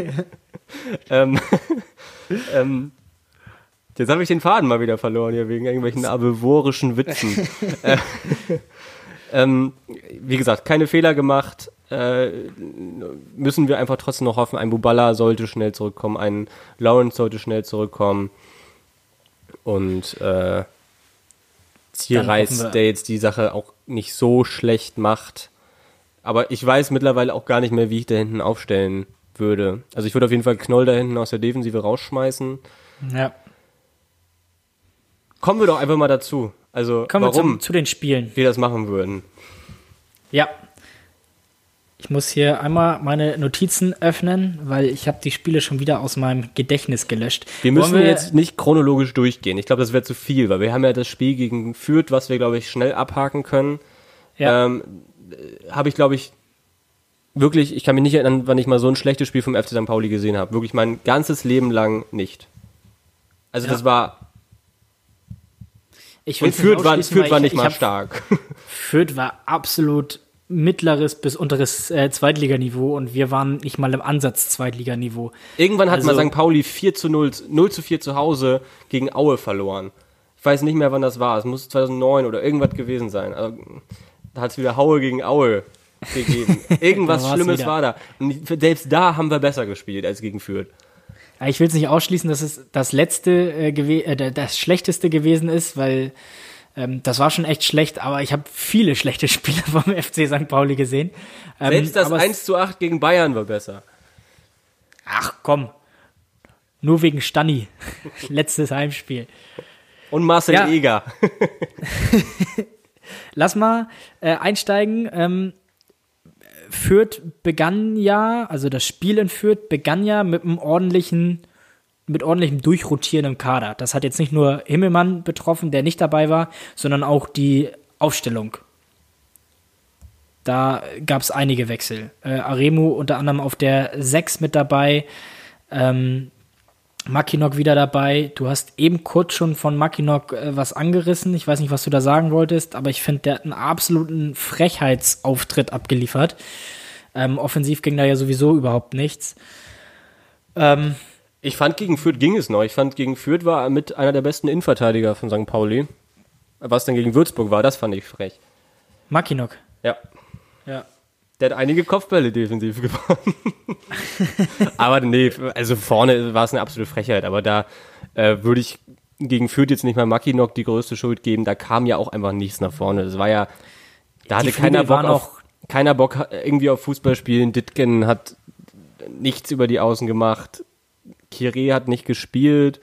ähm, ähm, jetzt habe ich den Faden mal wieder verloren hier wegen irgendwelchen abevorischen Witzen. äh, ähm, wie gesagt, keine Fehler gemacht. Äh, müssen wir einfach trotzdem noch hoffen, ein Bubala sollte schnell zurückkommen, ein Lawrence sollte schnell zurückkommen. Und äh, Zierreis, der jetzt die Sache auch nicht so schlecht macht. Aber ich weiß mittlerweile auch gar nicht mehr, wie ich da hinten aufstellen würde. Also ich würde auf jeden Fall Knoll da hinten aus der Defensive rausschmeißen. Ja. Kommen wir doch einfach mal dazu. Also Kommen warum wir zum, zu den Spielen. wir das machen würden. Ja. Ich muss hier einmal meine Notizen öffnen, weil ich habe die Spiele schon wieder aus meinem Gedächtnis gelöscht. Wir müssen Wollen jetzt nicht chronologisch durchgehen. Ich glaube, das wäre zu viel, weil wir haben ja das Spiel gegen Fürth, was wir, glaube ich, schnell abhaken können. Ja. Ähm, habe ich, glaube ich, wirklich, ich kann mich nicht erinnern, wann ich mal so ein schlechtes Spiel vom FC St. Pauli gesehen habe. Wirklich mein ganzes Leben lang nicht. Also Ja. das war, ich und Fürth war, Fürth war ich- nicht ich mal stark. Fürth war absolut mittleres bis unteres äh, Zweitliganiveau und wir waren nicht mal im Ansatz Zweitliganiveau. Irgendwann hat Also- mal St. Pauli 4 zu 0, 0 zu 4 zu Hause gegen Aue verloren. Ich weiß nicht mehr, wann das war. Es muss 2009 oder irgendwas gewesen sein. Also, da hat es wieder Haue gegen Aue gegeben. Irgendwas Schlimmes wieder. war da. Und selbst da haben wir besser gespielt als gegen Fürth. Ich will es nicht ausschließen, dass es das letzte, äh, äh, das schlechteste gewesen ist, weil ähm, das war schon echt schlecht, aber ich habe viele schlechte Spiele vom FC St. Pauli gesehen. Ähm, Selbst das aber es- 1 zu 8 gegen Bayern war besser. Ach komm. Nur wegen Stanni. Letztes Heimspiel. Und Marcel Ja. Eger. Lass mal äh, einsteigen. Ähm, Fürth begann ja, also das Spiel in Fürth begann ja mit einem ordentlichen, mit ordentlichem Durchrotieren im Kader. Das hat jetzt nicht nur Himmelmann betroffen, der nicht dabei war, sondern auch die Aufstellung. Da gab es einige Wechsel. Äh, Aremu unter anderem auf der 6 mit dabei. Ähm, Makinok wieder dabei. Du hast eben kurz schon von Makinok äh, was angerissen. Ich weiß nicht, was du da sagen wolltest, aber ich finde, der hat einen absoluten Frechheitsauftritt abgeliefert. Ähm, offensiv ging da ja sowieso überhaupt nichts. Ähm, Ich fand, gegen Fürth ging es noch. Ich fand, gegen Fürth war er mit einer der besten Innenverteidiger von St. Pauli. Was dann gegen Würzburg war, das fand ich frech. Makinok. Ja. Ja. Der hat einige Kopfbälle defensiv gewonnen. aber nee, also vorne war es eine absolute Frechheit. Aber da äh, würde ich gegen Fürth jetzt nicht mal Mackinock die größte Schuld geben. Da kam ja auch einfach nichts nach vorne. Das war ja, da hatte keiner Bock auf, keiner Bock irgendwie auf Fußball spielen. Ditken hat nichts über die Außen gemacht. Kire hat nicht gespielt.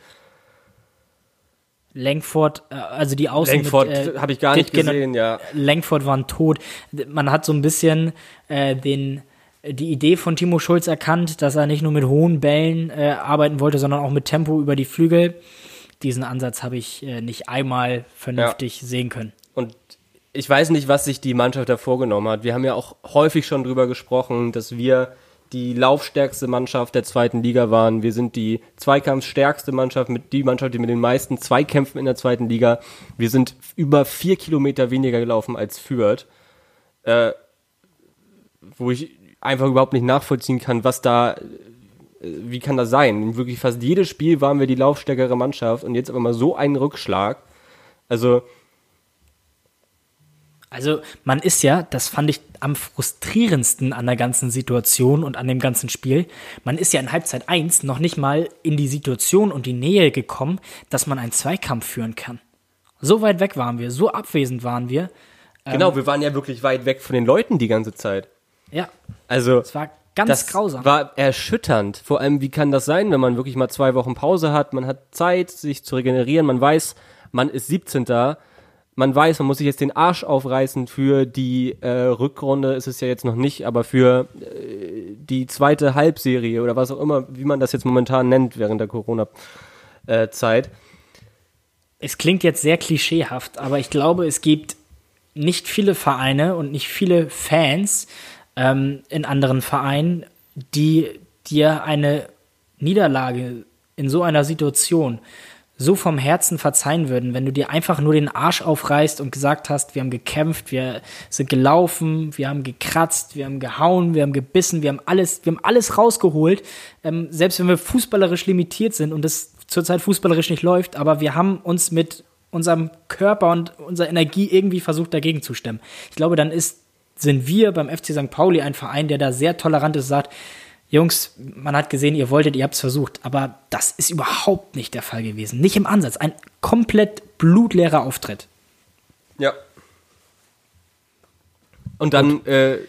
Langford, äh, also die Außen Langford äh, habe ich gar nicht gesehen, ja. Langford waren tot. Man hat so ein bisschen äh, den, die Idee von Timo Schulz erkannt, dass er nicht nur mit hohen Bällen äh, arbeiten wollte, sondern auch mit Tempo über die Flügel. Diesen Ansatz habe ich äh, nicht einmal vernünftig sehen können. Und ich weiß nicht, was sich die Mannschaft da vorgenommen hat. Wir haben ja auch häufig schon drüber gesprochen, dass wir die laufstärkste Mannschaft der zweiten Liga waren. Wir sind die zweikampfstärkste Mannschaft, mit die Mannschaft, die mit den meisten Zweikämpfen in der zweiten Liga. Wir sind über vier Kilometer weniger gelaufen als Fürth. Äh, wo ich einfach überhaupt nicht nachvollziehen kann, was da, äh, wie kann das sein? In wirklich fast jedes Spiel waren wir die laufstärkere Mannschaft und jetzt aber mal so einen Rückschlag. Also, Also man ist ja, das fand ich am frustrierendsten an der ganzen Situation und an dem ganzen Spiel, man ist ja in Halbzeit 1 noch nicht mal in die Situation und die Nähe gekommen, dass man einen Zweikampf führen kann. So weit weg waren wir, so abwesend waren wir. Genau, wir waren ja wirklich weit weg von den Leuten die ganze Zeit. Ja, Also, es war ganz das grausam. war erschütternd. Vor allem, wie kann das sein, wenn man wirklich mal zwei Wochen Pause hat, man hat Zeit, sich zu regenerieren, man weiß, man ist 17. Man weiß, man muss sich jetzt den Arsch aufreißen für die äh, Rückrunde, ist es ja jetzt noch nicht, aber für äh, die zweite Halbserie oder was auch immer, wie man das jetzt momentan nennt während der Corona-Zeit. es klingt jetzt sehr klischeehaft, aber ich glaube, es gibt nicht viele Vereine und nicht viele Fans ähm, in anderen Vereinen, die dir eine Niederlage in so einer Situation so vom Herzen verzeihen würden, wenn du dir einfach nur den Arsch aufreißt und gesagt hast, wir haben gekämpft, wir sind gelaufen, wir haben gekratzt, wir haben gehauen, wir haben gebissen, wir haben alles, wir haben alles rausgeholt, ähm, selbst wenn wir fußballerisch limitiert sind und es zurzeit fußballerisch nicht läuft, aber wir haben uns mit unserem Körper und unserer Energie irgendwie versucht dagegen zu stemmen. Ich glaube, dann ist, sind wir beim FC St. Pauli ein Verein, der da sehr tolerant ist, sagt, Jungs, man hat gesehen, ihr wolltet, ihr habt es versucht, aber das ist überhaupt nicht der Fall gewesen. Nicht im Ansatz. Ein komplett blutleerer Auftritt. Ja. Und dann äh,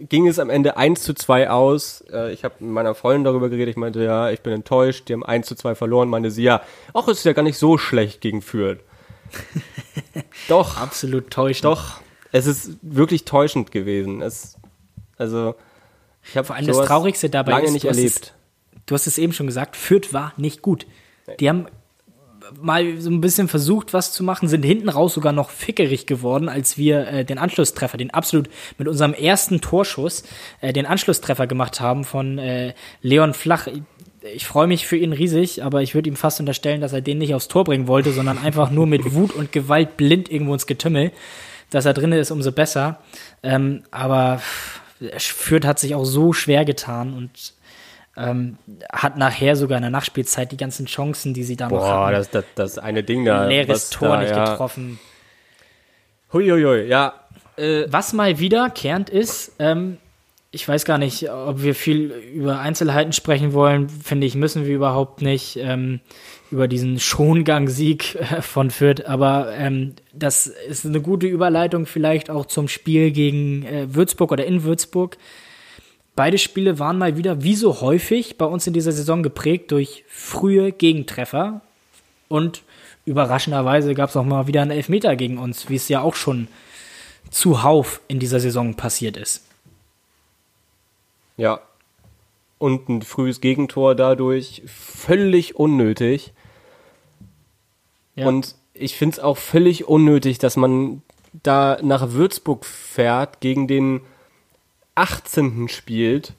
ging es am Ende 1 zu 2 aus. Äh, ich habe mit meiner Freundin darüber geredet. Ich meinte, ja, ich bin enttäuscht. Die haben 1 zu 2 verloren. Meinte sie, ja, es ist ja gar nicht so schlecht gegen Fürth. doch. Absolut täuschend. Doch. Es ist wirklich täuschend gewesen. Es, also, ich habe vor allem das Traurigste dabei lange ist, nicht du erlebt. Hast es, du hast es eben schon gesagt, Fürth war nicht gut. Nee. Die haben mal so ein bisschen versucht, was zu machen, sind hinten raus sogar noch fickerig geworden, als wir äh, den Anschlusstreffer, den absolut mit unserem ersten Torschuss, äh, den Anschlusstreffer gemacht haben von äh, Leon Flach. Ich freue mich für ihn riesig, aber ich würde ihm fast unterstellen, dass er den nicht aufs Tor bringen wollte, sondern einfach nur mit Wut und Gewalt blind irgendwo ins Getümmel. Dass er drin ist, umso besser. Ähm, aber Fürth hat sich auch so schwer getan und ähm, hat nachher sogar in der Nachspielzeit die ganzen Chancen, die sie da Boah, noch hatten. das, das, das eine Ding da. Leeres Tor da, nicht ja. getroffen. Huiuiui, ja. Äh, Was mal wiederkehrend ist, ähm, ich weiß gar nicht, ob wir viel über Einzelheiten sprechen wollen, finde ich, müssen wir überhaupt nicht ähm, über diesen Schongang-Sieg äh, von Fürth, aber ähm, das ist eine gute Überleitung vielleicht auch zum Spiel gegen äh, Würzburg oder in Würzburg. Beide Spiele waren mal wieder, wie so häufig, bei uns in dieser Saison geprägt durch frühe Gegentreffer. Und überraschenderweise gab es auch mal wieder einen Elfmeter gegen uns, wie es ja auch schon zuhauf in dieser Saison passiert ist. Ja. Und ein frühes Gegentor dadurch völlig unnötig. Ja. Und ich finde es auch völlig unnötig, dass man da nach Würzburg fährt gegen den 18. spielt,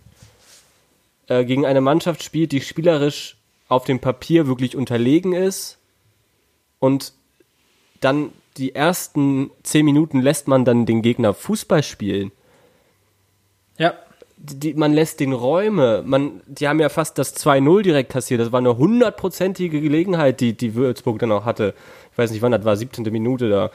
äh, gegen eine Mannschaft spielt, die spielerisch auf dem Papier wirklich unterlegen ist und dann die ersten 10 Minuten lässt man dann den Gegner Fußball spielen. Ja. Die, man lässt den Räume, man, die haben ja fast das 2-0 direkt kassiert. Das war eine hundertprozentige Gelegenheit, die, die Würzburg dann auch hatte. Ich weiß nicht wann, das war 17. Minute da.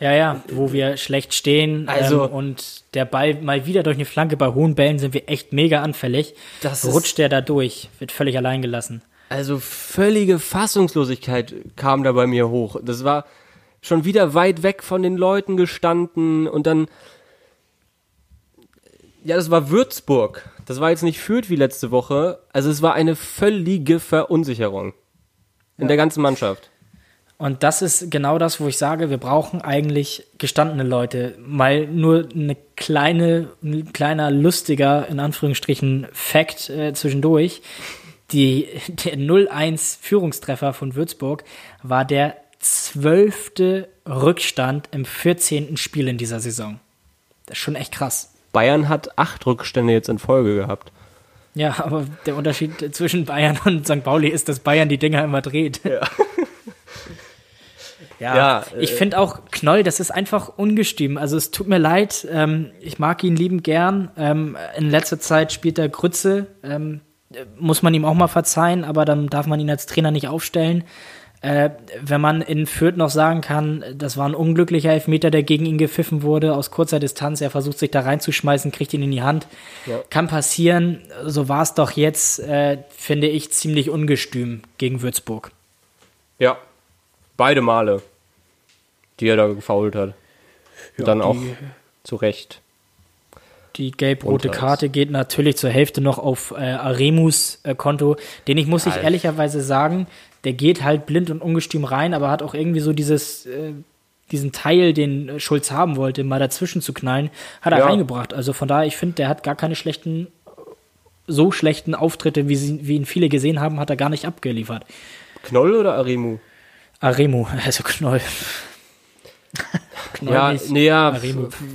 Ja, ja, wo wir schlecht stehen also, ähm, und der Ball mal wieder durch eine Flanke, bei hohen Bällen sind wir echt mega anfällig. Das Rutscht der da durch, wird völlig allein gelassen. Also völlige Fassungslosigkeit kam da bei mir hoch. Das war schon wieder weit weg von den Leuten gestanden und dann ja, das war Würzburg. Das war jetzt nicht Fürth wie letzte Woche. Also es war eine völlige Verunsicherung in ja. der ganzen Mannschaft. Und das ist genau das, wo ich sage, wir brauchen eigentlich gestandene Leute. Mal nur eine kleine, ein kleiner lustiger, in Anführungsstrichen, Fact äh, zwischendurch. Die, der 0-1 Führungstreffer von Würzburg war der zwölfte Rückstand im 14. Spiel in dieser Saison. Das ist schon echt krass. Bayern hat acht Rückstände jetzt in Folge gehabt. Ja, aber der Unterschied zwischen Bayern und St. Pauli ist, dass Bayern die Dinger immer dreht. Ja. Ja, ja ich äh, finde auch Knoll, das ist einfach ungestüm. Also es tut mir leid, ähm, ich mag ihn lieben gern. Ähm, in letzter Zeit spielt er Grütze, ähm, muss man ihm auch mal verzeihen, aber dann darf man ihn als Trainer nicht aufstellen. Äh, wenn man in Fürth noch sagen kann, das war ein unglücklicher Elfmeter, der gegen ihn gepfiffen wurde, aus kurzer Distanz, er versucht sich da reinzuschmeißen, kriegt ihn in die Hand. Ja. Kann passieren, so war es doch jetzt, äh, finde ich, ziemlich ungestüm gegen Würzburg. Ja, beide Male die er da gefault hat. Ja, dann auch zu Recht. Die gelb-rote Karte geht natürlich zur Hälfte noch auf äh, Aremus äh, Konto, den ich, muss ich ehrlicherweise sagen, der geht halt blind und ungestüm rein, aber hat auch irgendwie so dieses, äh, diesen Teil, den Schulz haben wollte, mal dazwischen zu knallen, hat er ja. reingebracht. Also von daher, ich finde, der hat gar keine schlechten, so schlechten Auftritte, wie, sie, wie ihn viele gesehen haben, hat er gar nicht abgeliefert. Knoll oder Aremu? Aremu, also Knoll ja, nee, ja,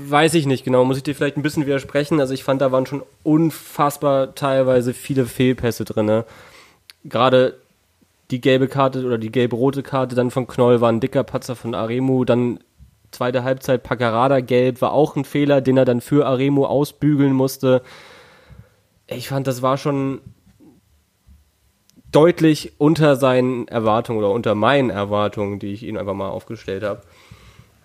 weiß ich nicht genau. Muss ich dir vielleicht ein bisschen widersprechen. Also ich fand, da waren schon unfassbar teilweise viele Fehlpässe drin. Gerade die gelbe Karte oder die gelbe-rote Karte dann von Knoll war ein dicker Patzer von Aremu, dann zweite Halbzeit Paccarada gelb war auch ein Fehler, den er dann für Aremu ausbügeln musste. Ich fand, das war schon deutlich unter seinen Erwartungen oder unter meinen Erwartungen, die ich ihm einfach mal aufgestellt habe.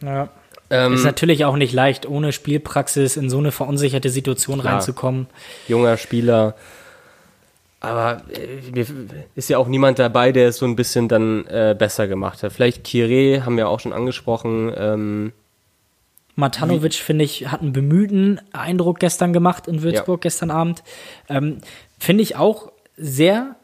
Ja. Ähm, ist natürlich auch nicht leicht, ohne Spielpraxis in so eine verunsicherte Situation klar, reinzukommen. Junger Spieler. Aber äh, ist ja auch niemand dabei, der es so ein bisschen dann äh, besser gemacht hat. Vielleicht Kire haben wir auch schon angesprochen. Ähm, Matanovic, finde ich, hat einen bemühten Eindruck gestern gemacht in Würzburg, ja. gestern Abend. Ähm, finde ich auch sehr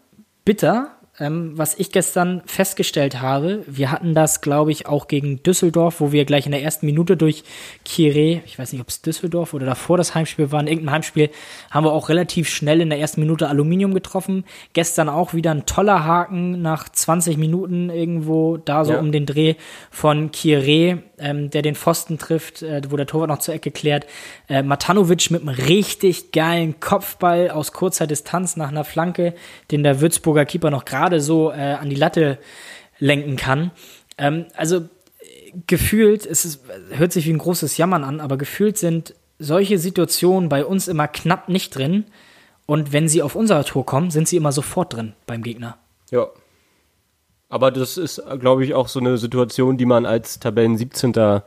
bitter, ähm, was ich gestern festgestellt habe, wir hatten das, glaube ich, auch gegen Düsseldorf, wo wir gleich in der ersten Minute durch Kire, ich weiß nicht, ob es Düsseldorf oder davor das Heimspiel war, in irgendeinem Heimspiel, haben wir auch relativ schnell in der ersten Minute Aluminium getroffen. Gestern auch wieder ein toller Haken nach 20 Minuten irgendwo da so ja. um den Dreh von Kire, ähm, der den Pfosten trifft, äh, wo der Torwart noch zur Ecke klärt. Äh, Matanovic mit einem richtig geilen Kopfball aus kurzer Distanz nach einer Flanke, den der Würzburger Keeper noch gerade gerade so äh, an die Latte lenken kann. Ähm, also gefühlt, es ist, hört sich wie ein großes Jammern an, aber gefühlt sind solche Situationen bei uns immer knapp nicht drin. Und wenn sie auf unser Tor kommen, sind sie immer sofort drin beim Gegner. Ja. Aber das ist, glaube ich, auch so eine Situation, die man als Tabellen 17.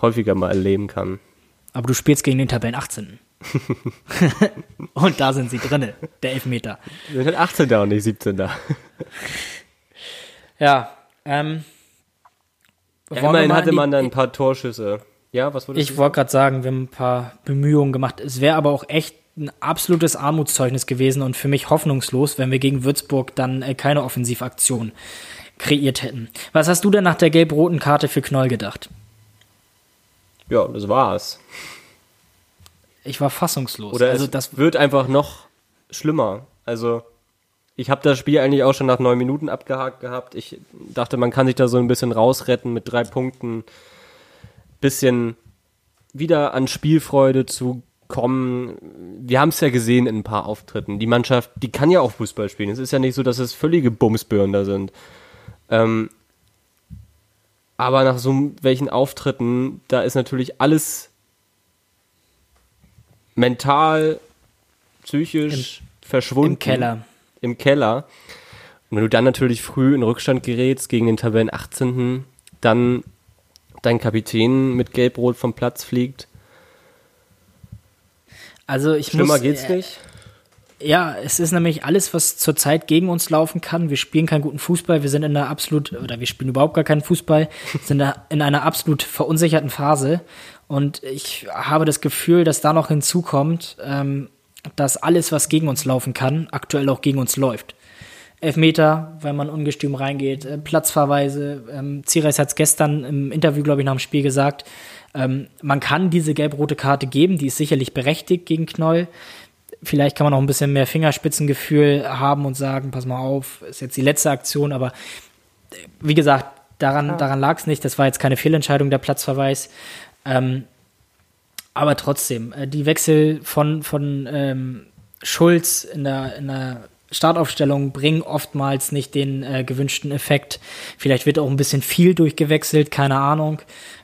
häufiger mal erleben kann. Aber du spielst gegen den Tabellen 18. und da sind sie drinne, der Elfmeter. Wir sind 18 da und nicht 17 da. ja, ähm. Ja, immerhin hatte man dann ein paar Torschüsse. Ja, was wurde Ich wollte gerade sagen, wir haben ein paar Bemühungen gemacht. Es wäre aber auch echt ein absolutes Armutszeugnis gewesen und für mich hoffnungslos, wenn wir gegen Würzburg dann äh, keine Offensivaktion kreiert hätten. Was hast du denn nach der gelb-roten Karte für Knoll gedacht? Ja, das war's. Ich war fassungslos. Oder also das wird einfach noch schlimmer. Also ich habe das Spiel eigentlich auch schon nach neun Minuten abgehakt gehabt. Ich dachte, man kann sich da so ein bisschen rausretten mit drei Punkten. Bisschen wieder an Spielfreude zu kommen. Wir haben es ja gesehen in ein paar Auftritten. Die Mannschaft, die kann ja auch Fußball spielen. Es ist ja nicht so, dass es völlige Bumsbirnen da sind. Ähm, aber nach so welchen Auftritten, da ist natürlich alles mental, psychisch Im, verschwunden. Im Keller. Im Keller. Und wenn du dann natürlich früh in Rückstand gerätst gegen den Tabellen 18., dann dein Kapitän mit Gelb-Rot vom Platz fliegt. Also ich Schlimmer muss, geht's äh, nicht. Ja, es ist nämlich alles, was zurzeit gegen uns laufen kann. Wir spielen keinen guten Fußball, wir sind in einer absolut, oder wir spielen überhaupt gar keinen Fußball, sind in einer absolut verunsicherten Phase. Und ich habe das Gefühl, dass da noch hinzukommt, ähm, dass alles, was gegen uns laufen kann, aktuell auch gegen uns läuft. Elfmeter, weil man ungestüm reingeht, äh, Platzverweise. Ähm, Zierreis hat es gestern im Interview, glaube ich, nach dem Spiel gesagt. Ähm, man kann diese gelb-rote Karte geben, die ist sicherlich berechtigt gegen Knoll. Vielleicht kann man auch ein bisschen mehr Fingerspitzengefühl haben und sagen, pass mal auf, ist jetzt die letzte Aktion, aber äh, wie gesagt, daran, daran lag es nicht. Das war jetzt keine Fehlentscheidung, der Platzverweis. Ähm, aber trotzdem, äh, die Wechsel von, von ähm, Schulz in der, in der Startaufstellung bringen oftmals nicht den äh, gewünschten Effekt. Vielleicht wird auch ein bisschen viel durchgewechselt, keine Ahnung.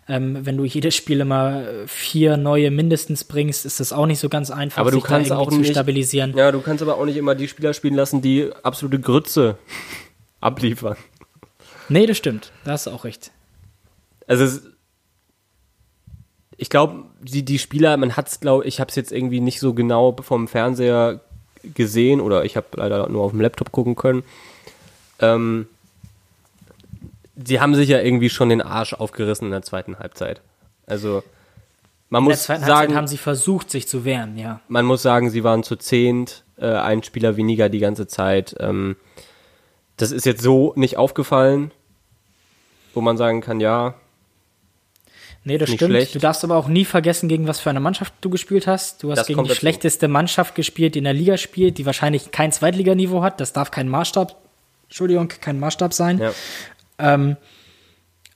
Ähm, wenn du jedes Spiel immer vier neue mindestens bringst, ist das auch nicht so ganz einfach, aber du sich kannst da auch nicht, stabilisieren. Ja, du kannst aber auch nicht immer die Spieler spielen lassen, die absolute Grütze abliefern. Nee, das stimmt. Da hast du auch recht. Also ich glaube, die, die Spieler, man hat es, glaube ich, habe es jetzt irgendwie nicht so genau vom Fernseher gesehen oder ich habe leider nur auf dem Laptop gucken können. Ähm, sie haben sich ja irgendwie schon den Arsch aufgerissen in der zweiten Halbzeit. Also man in muss sagen, Halbzeit haben sie versucht, sich zu wehren, ja. Man muss sagen, sie waren zu zehnt, äh, ein Spieler weniger die ganze Zeit. Ähm, das ist jetzt so nicht aufgefallen, wo man sagen kann, ja, Nee, das stimmt. Schlecht. Du darfst aber auch nie vergessen, gegen was für eine Mannschaft du gespielt hast. Du hast das gegen die schlechteste Mannschaft gespielt, die in der Liga spielt, die wahrscheinlich kein Zweitliganiveau hat. Das darf kein Maßstab, Entschuldigung, kein Maßstab sein. Ja. Ähm,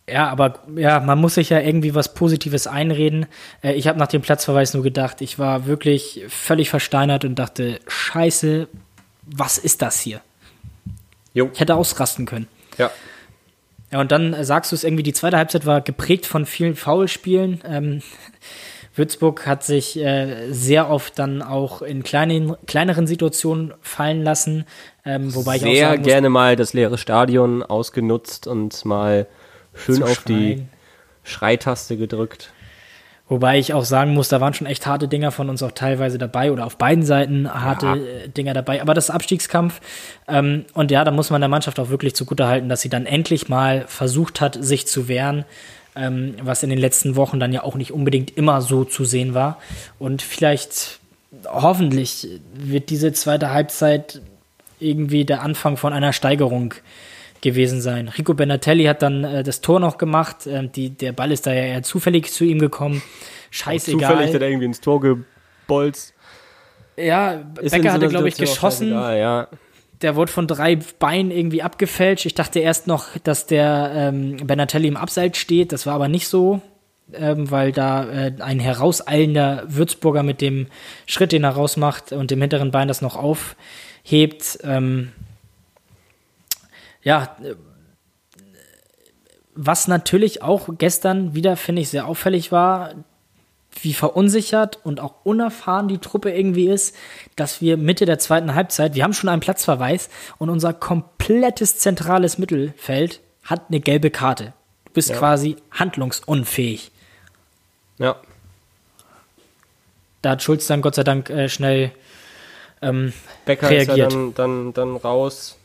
ja, aber ja, man muss sich ja irgendwie was Positives einreden. Äh, ich habe nach dem Platzverweis nur gedacht, ich war wirklich völlig versteinert und dachte, scheiße, was ist das hier? Jo. Ich hätte ausrasten können. Ja. Ja, und dann äh, sagst du es irgendwie, die zweite Halbzeit war geprägt von vielen Foulspielen. Ähm, Würzburg hat sich äh, sehr oft dann auch in kleinen, kleineren Situationen fallen lassen. Ähm, wobei ich auch Sehr sagen muss, gerne mal das leere Stadion ausgenutzt und mal schön auf die schreien. Schreitaste gedrückt. Wobei ich auch sagen muss, da waren schon echt harte Dinger von uns auch teilweise dabei oder auf beiden Seiten harte Ja. äh, Dinger dabei. Aber das Abstiegskampf. Ähm, und ja, da muss man der Mannschaft auch wirklich zugutehalten, dass sie dann endlich mal versucht hat, sich zu wehren, ähm, was in den letzten Wochen dann ja auch nicht unbedingt immer so zu sehen war. Und vielleicht, hoffentlich, wird diese zweite Halbzeit irgendwie der Anfang von einer Steigerung gewesen sein. Rico Benatelli hat dann äh, das Tor noch gemacht. Ähm, die, der Ball ist da ja eher zufällig zu ihm gekommen. Scheißegal. Zufällig hat er irgendwie ins Tor gebolzt. ja, Ist Becker so hatte, glaube ich, geschossen. Ja. Der wurde von drei Beinen irgendwie abgefälscht. Ich dachte erst noch, dass der ähm, Benatelli im Abseits steht. Das war aber nicht so, ähm, weil da äh, ein herauseilender Würzburger mit dem Schritt, den er rausmacht und dem hinteren Bein das noch aufhebt. Ähm, ja, äh, was natürlich auch gestern wieder, finde ich, sehr auffällig war, wie verunsichert und auch unerfahren die Truppe irgendwie ist, dass wir Mitte der zweiten Halbzeit, wir haben schon einen Platzverweis und unser komplettes zentrales Mittelfeld hat eine gelbe Karte. Du bist Ja. quasi handlungsunfähig. ja. Da hat Schulz dann Gott sei Dank äh, schnell ähm, Becker ist ja reagiert. dann, dann, dann raus.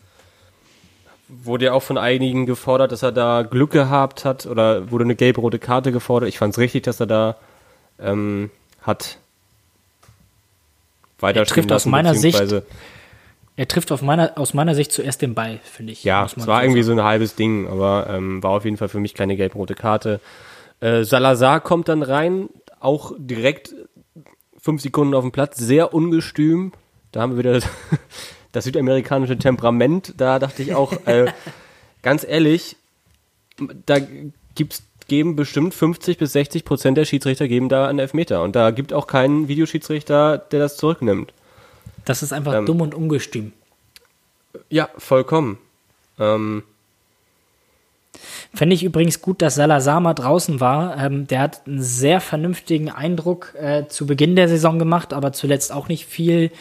Wurde ja auch von einigen gefordert, dass er da Glück gehabt hat oder wurde eine gelb-rote Karte gefordert. Ich fand es richtig, dass er da ähm, hat weiter Er trifft aus meiner Sicht Er trifft auf meiner, aus meiner Sicht zuerst den Ball, finde ich. Ja, es war so irgendwie sagen. so ein halbes Ding, aber ähm, war auf jeden Fall für mich keine gelb-rote Karte. Äh, Salazar kommt dann rein, auch direkt fünf Sekunden auf dem Platz, sehr ungestüm. Da haben wir wieder das, südamerikanische Temperament. Da dachte ich auch, äh, ganz ehrlich, da gibt's geben bestimmt 50 bis 60 Prozent der Schiedsrichter geben da einen Elfmeter. Und da gibt auch keinen Videoschiedsrichter, der das zurücknimmt. Das ist einfach ähm, dumm und ungestüm. Ja, vollkommen. Ähm, Fände ich übrigens gut, dass Salazar mal draußen war. Ähm, der hat einen sehr vernünftigen Eindruck äh, zu Beginn der Saison gemacht, aber zuletzt auch nicht viel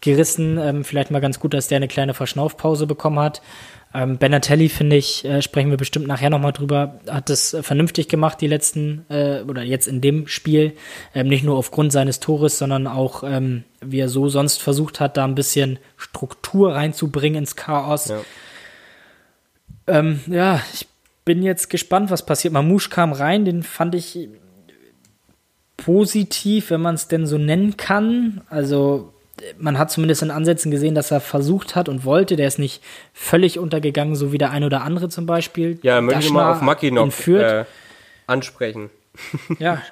gerissen. Ähm, vielleicht mal ganz gut, dass der eine kleine Verschnaufpause bekommen hat. Ähm, Benatelli, finde ich, äh, sprechen wir bestimmt nachher nochmal drüber, hat das äh, vernünftig gemacht, die letzten, äh, oder jetzt in dem Spiel. Ähm, nicht nur aufgrund seines Tores, sondern auch, ähm, wie er so sonst versucht hat, da ein bisschen Struktur reinzubringen ins Chaos. Ja. Ähm, ja, ich bin jetzt gespannt, was passiert. Mamouche kam rein, den fand ich positiv, wenn man es denn so nennen kann. Also man hat zumindest in Ansätzen gesehen, dass er versucht hat und wollte. Der ist nicht völlig untergegangen, so wie der ein oder andere zum Beispiel. ja, möchte ich mal auf Maki noch äh, ansprechen. ja,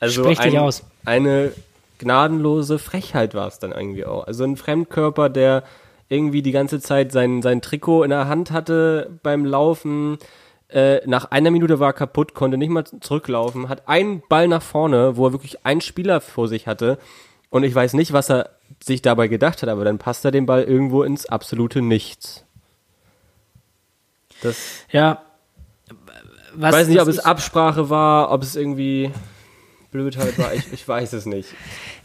Also Sprech dich ein, aus. eine gnadenlose Frechheit war es dann irgendwie auch. Also ein Fremdkörper, der irgendwie die ganze Zeit sein, sein Trikot in der Hand hatte beim Laufen. Äh, nach einer Minute war er kaputt, konnte nicht mal zurücklaufen, hat einen Ball nach vorne, wo er wirklich einen Spieler vor sich hatte. Und ich weiß nicht, was er sich dabei gedacht hat, aber dann passt er den Ball irgendwo ins absolute Nichts. Das ja. Was, ich weiß nicht, ob es Absprache war, ob es irgendwie Blödheit war. Ich, ich weiß es nicht.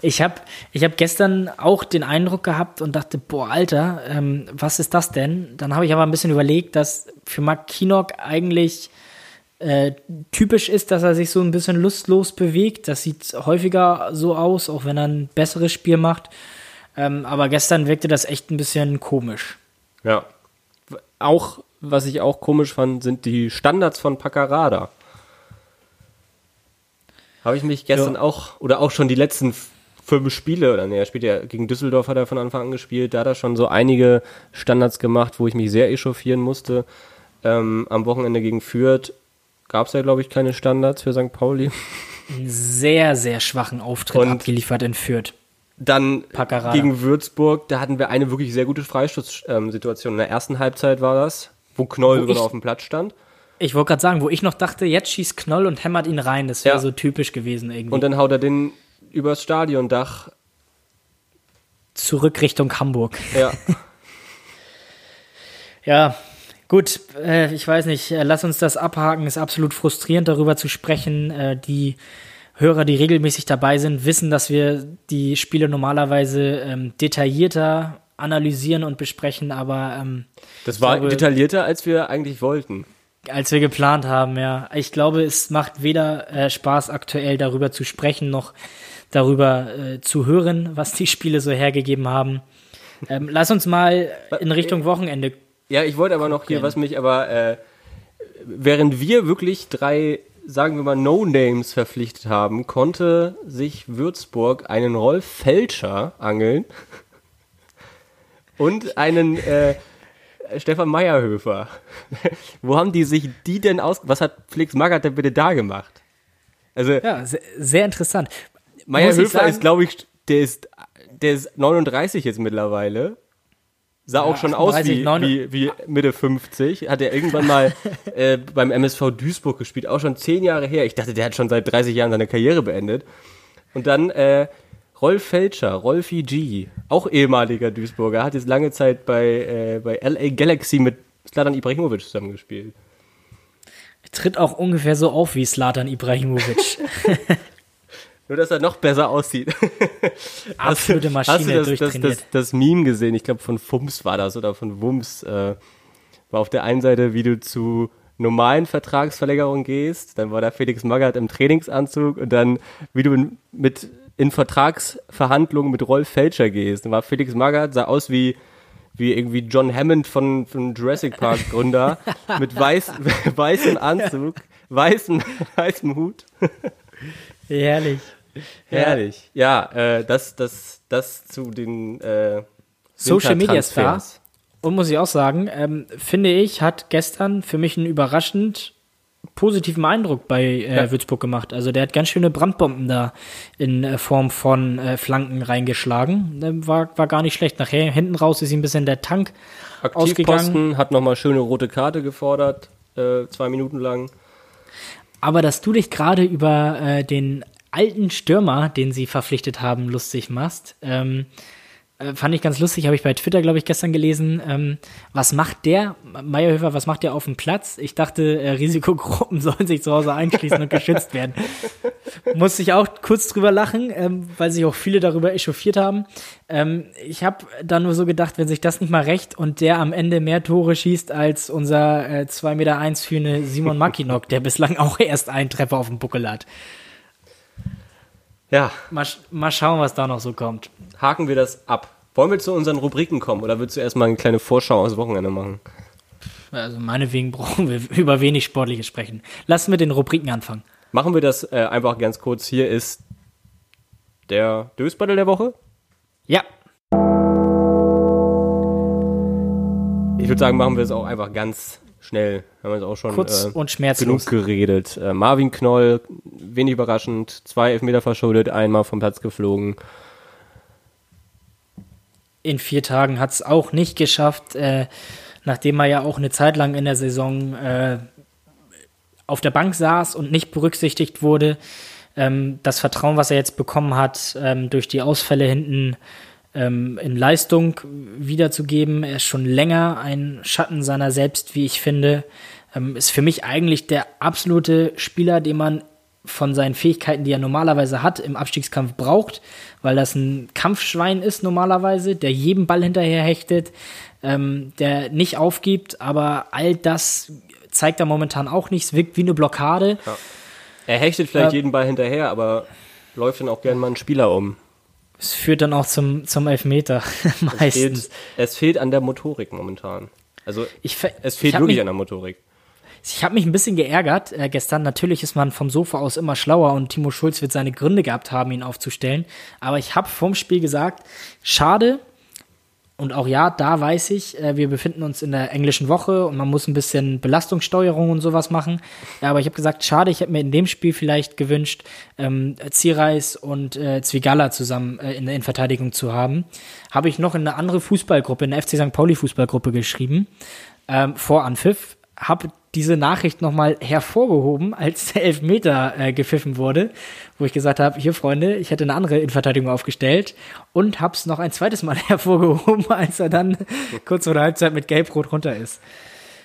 Ich habe ich hab gestern auch den Eindruck gehabt und dachte, boah, Alter, ähm, was ist das denn? Dann habe ich aber ein bisschen überlegt, dass für Mark Kinnock eigentlich äh, typisch ist, dass er sich so ein bisschen lustlos bewegt. Das sieht häufiger so aus, auch wenn er ein besseres Spiel macht. Ähm, aber gestern wirkte das echt ein bisschen komisch. Ja. Auch, was ich auch komisch fand, sind die Standards von Paccarada. Habe ich mich gestern Ja. auch, oder auch schon die letzten fünf Spiele, oder nee, er spielt ja gegen Düsseldorf hat er von Anfang an gespielt, da hat er schon so einige Standards gemacht, wo ich mich sehr echauffieren musste. Ähm, am Wochenende gegen Fürth gab es ja, glaube ich, keine Standards für St. Pauli. Einen sehr, sehr schwachen Auftritt Und- abgeliefert in Fürth. Dann Paccarada. gegen Würzburg, da hatten wir eine wirklich sehr gute Freistoßsituation. In der ersten Halbzeit war das, wo Knoll Wo auf dem Platz stand. Ich wollte gerade sagen, wo ich noch dachte, jetzt schießt Knoll und hämmert ihn rein. Das wäre Ja. so typisch gewesen irgendwie. Und dann haut er den übers Stadiondach. Zurück Richtung Hamburg. Ja. Ja, gut, äh, ich weiß nicht, äh, lass uns das abhaken. Ist absolut frustrierend, darüber zu sprechen. Äh, die Hörer, die regelmäßig dabei sind, wissen, dass wir die Spiele normalerweise ähm, detaillierter analysieren und besprechen, aber ähm, das war glaube, detaillierter, als wir eigentlich wollten. Als wir geplant haben, ja. Ich glaube, es macht weder äh, Spaß, aktuell darüber zu sprechen, noch darüber äh, zu hören, was die Spiele so hergegeben haben. Ähm, lass uns mal in Richtung Wochenende. Ja, ich wollte aber noch hier, was mich aber, äh, während wir wirklich drei, sagen wir mal, No-Names verpflichtet haben, konnte sich Würzburg einen Rolf Felscher angeln und einen äh, Stefan Meyerhöfer. Wo haben die sich die denn aus? Was hat Felix Magath denn bitte da gemacht? Also ja, sehr, sehr interessant. Meyerhöfer ist, glaube ich, der ist, der ist 39 jetzt mittlerweile. Sah ja, auch schon 38, aus wie, wie, wie, Mitte 50. Hat er irgendwann mal äh, beim MSV Duisburg gespielt, auch schon zehn Jahre her. Ich dachte, der hat schon seit 30 Jahren seine Karriere beendet. Und dann äh, Rolf Felscher, Rolfi G, auch ehemaliger Duisburger, hat jetzt lange Zeit bei, äh, bei LA Galaxy mit Slatan Ibrahimovic zusammengespielt. Tritt auch ungefähr so auf wie Slatan Ibrahimovic. Nur, dass er noch besser aussieht. Absolute Maschine Hast du das, das, das, das Meme gesehen? Ich glaube, von Fums war das oder von Wums. Äh, war auf der einen Seite, wie du zu normalen Vertragsverlängerungen gehst. Dann war da Felix Magath im Trainingsanzug und dann, wie du mit in Vertragsverhandlungen mit Rolf Felscher gehst. Dann war Felix Magath, sah aus wie, wie irgendwie John Hammond von, von Jurassic Park Gründer, mit weiß, weißem Anzug, weißem, weißem Hut. Herrlich. Herrlich. Ja, ja äh, das, das, das zu den äh, Social Media Stars. Und muss ich auch sagen, ähm, finde ich, hat gestern für mich ein überraschend positiven Eindruck bei äh, ja. Würzburg gemacht. Also der hat ganz schöne Brandbomben da in äh, Form von äh, Flanken reingeschlagen. War, war gar nicht schlecht. Nachher hinten raus ist ihm ein bisschen der Tank ausgegangen. hat nochmal schöne rote Karte gefordert, äh, zwei Minuten lang. Aber dass du dich gerade über äh, den alten Stürmer, den sie verpflichtet haben, lustig machst, ähm, äh, fand ich ganz lustig, habe ich bei Twitter, glaube ich, gestern gelesen. Ähm, was macht der, Meierhöfer, was macht der auf dem Platz? Ich dachte, äh, Risikogruppen sollen sich zu Hause einschließen und geschützt werden. Musste ich auch kurz drüber lachen, ähm, weil sich auch viele darüber echauffiert haben. Ähm, ich habe da nur so gedacht, wenn sich das nicht mal recht und der am Ende mehr Tore schießt als unser äh, 2,1 Meter eins Hühne Simon Makinok, der bislang auch erst einen Treffer auf dem Buckel hat. Ja. Mal, mal schauen, was da noch so kommt. Haken wir das ab. Wollen wir zu unseren Rubriken kommen oder willst du erstmal eine kleine Vorschau aus Wochenende machen? Also meinetwegen brauchen wir über wenig Sportliches sprechen. Lassen wir den Rubriken anfangen. Machen wir das äh, einfach ganz kurz. Hier ist der Dösbattle der Woche. Ja. Ich würde sagen, machen wir es auch einfach ganz schnell. Haben wir es auch schon Kurz äh, und schmerzlos. genug geredet. Äh, Marvin Knoll, wenig überraschend, zwei Elfmeter verschuldet, einmal vom Platz geflogen. In vier Tagen hat es auch nicht geschafft, äh, nachdem er ja auch eine Zeit lang in der Saison äh, auf der Bank saß und nicht berücksichtigt wurde. Ähm, das Vertrauen, was er jetzt bekommen hat, ähm, durch die Ausfälle hinten ähm, in Leistung wiederzugeben. Er ist schon länger ein Schatten seiner selbst, wie ich finde. Ähm, ist für mich eigentlich der absolute Spieler, den man von seinen Fähigkeiten, die er normalerweise hat, im Abstiegskampf braucht, weil das ein Kampfschwein ist normalerweise, der jedem Ball hinterher hechtet, ähm, der nicht aufgibt, aber all das zeigt er momentan auch nicht. Es wirkt wie eine Blockade. Ja. Er hechtet vielleicht äh, jeden Ball hinterher, aber läuft dann auch gerne mal einen Spieler um. Es führt dann auch zum, zum Elfmeter meistens. Es fehlt, es fehlt an der Motorik momentan. Also ich, es fehlt wirklich mich, an der Motorik. Ich habe mich ein bisschen geärgert äh, gestern. Natürlich ist man vom Sofa aus immer schlauer und Timo Schulz wird seine Gründe gehabt haben, ihn aufzustellen. Aber ich habe vorm Spiel gesagt, schade, und auch ja, da weiß ich, äh, wir befinden uns in der englischen Woche und man muss ein bisschen Belastungssteuerung und sowas machen. Ja, aber ich habe gesagt, schade, ich hätte mir in dem Spiel vielleicht gewünscht, ähm, Zierreis und äh, Zwigala zusammen äh, in der Innenverteidigung zu haben. Habe ich noch in eine andere Fußballgruppe, in der FC St. Pauli Fußballgruppe geschrieben, ähm, vor Anpfiff. Habe diese Nachricht nochmal hervorgehoben, als der Elfmeter äh, gepfiffen wurde, wo ich gesagt habe, hier Freunde, ich hätte eine andere Innenverteidigung aufgestellt und hab's noch ein zweites Mal hervorgehoben, als er dann kurz vor der Halbzeit mit Gelb-Rot runter ist.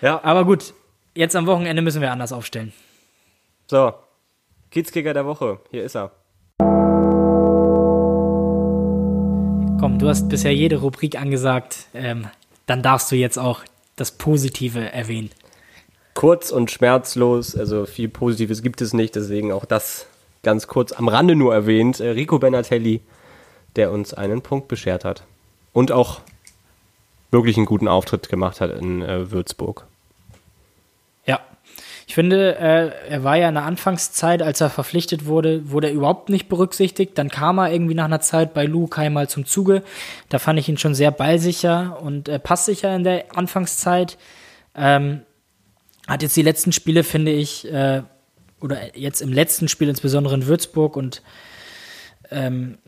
Ja. Aber gut, jetzt am Wochenende müssen wir anders aufstellen. So, Kiezkicker der Woche, hier ist er. Komm, du hast bisher jede Rubrik angesagt, ähm, dann darfst du jetzt auch das Positive erwähnen kurz und schmerzlos, also viel Positives gibt es nicht, deswegen auch das ganz kurz am Rande nur erwähnt. Äh, Rico Benatelli, der uns einen Punkt beschert hat. Und auch wirklich einen guten Auftritt gemacht hat in äh, Würzburg. Ja, ich finde, äh, er war ja in der Anfangszeit, als er verpflichtet wurde, wurde er überhaupt nicht berücksichtigt. Dann kam er irgendwie nach einer Zeit bei Lukai mal zum Zuge. Da fand ich ihn schon sehr ballsicher und äh, passsicher in der Anfangszeit. Ähm, hat jetzt die letzten Spiele, finde ich, äh, oder jetzt im letzten Spiel, insbesondere in Würzburg und ähm,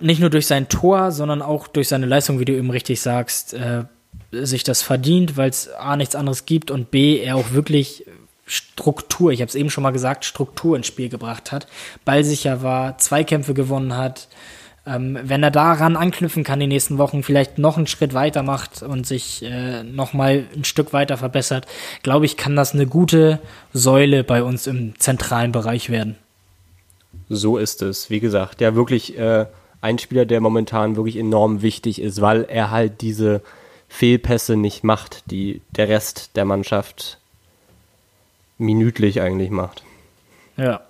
nicht nur durch sein Tor, sondern auch durch seine Leistung, wie du eben richtig sagst, äh, sich das verdient, weil es A nichts anderes gibt und B er auch wirklich Struktur, ich habe es eben schon mal gesagt, Struktur ins Spiel gebracht hat, ballsicher war, Zweikämpfe gewonnen hat, ähm, wenn er daran anknüpfen kann die nächsten Wochen, vielleicht noch einen Schritt weiter macht und sich äh, noch mal ein Stück weiter verbessert, glaube ich, kann das eine gute Säule bei uns im zentralen Bereich werden. So ist es. Wie gesagt, ja wirklich äh, ein Spieler, der momentan wirklich enorm wichtig ist, weil er halt diese Fehlpässe nicht macht, die der Rest der Mannschaft minütlich eigentlich macht. Ja.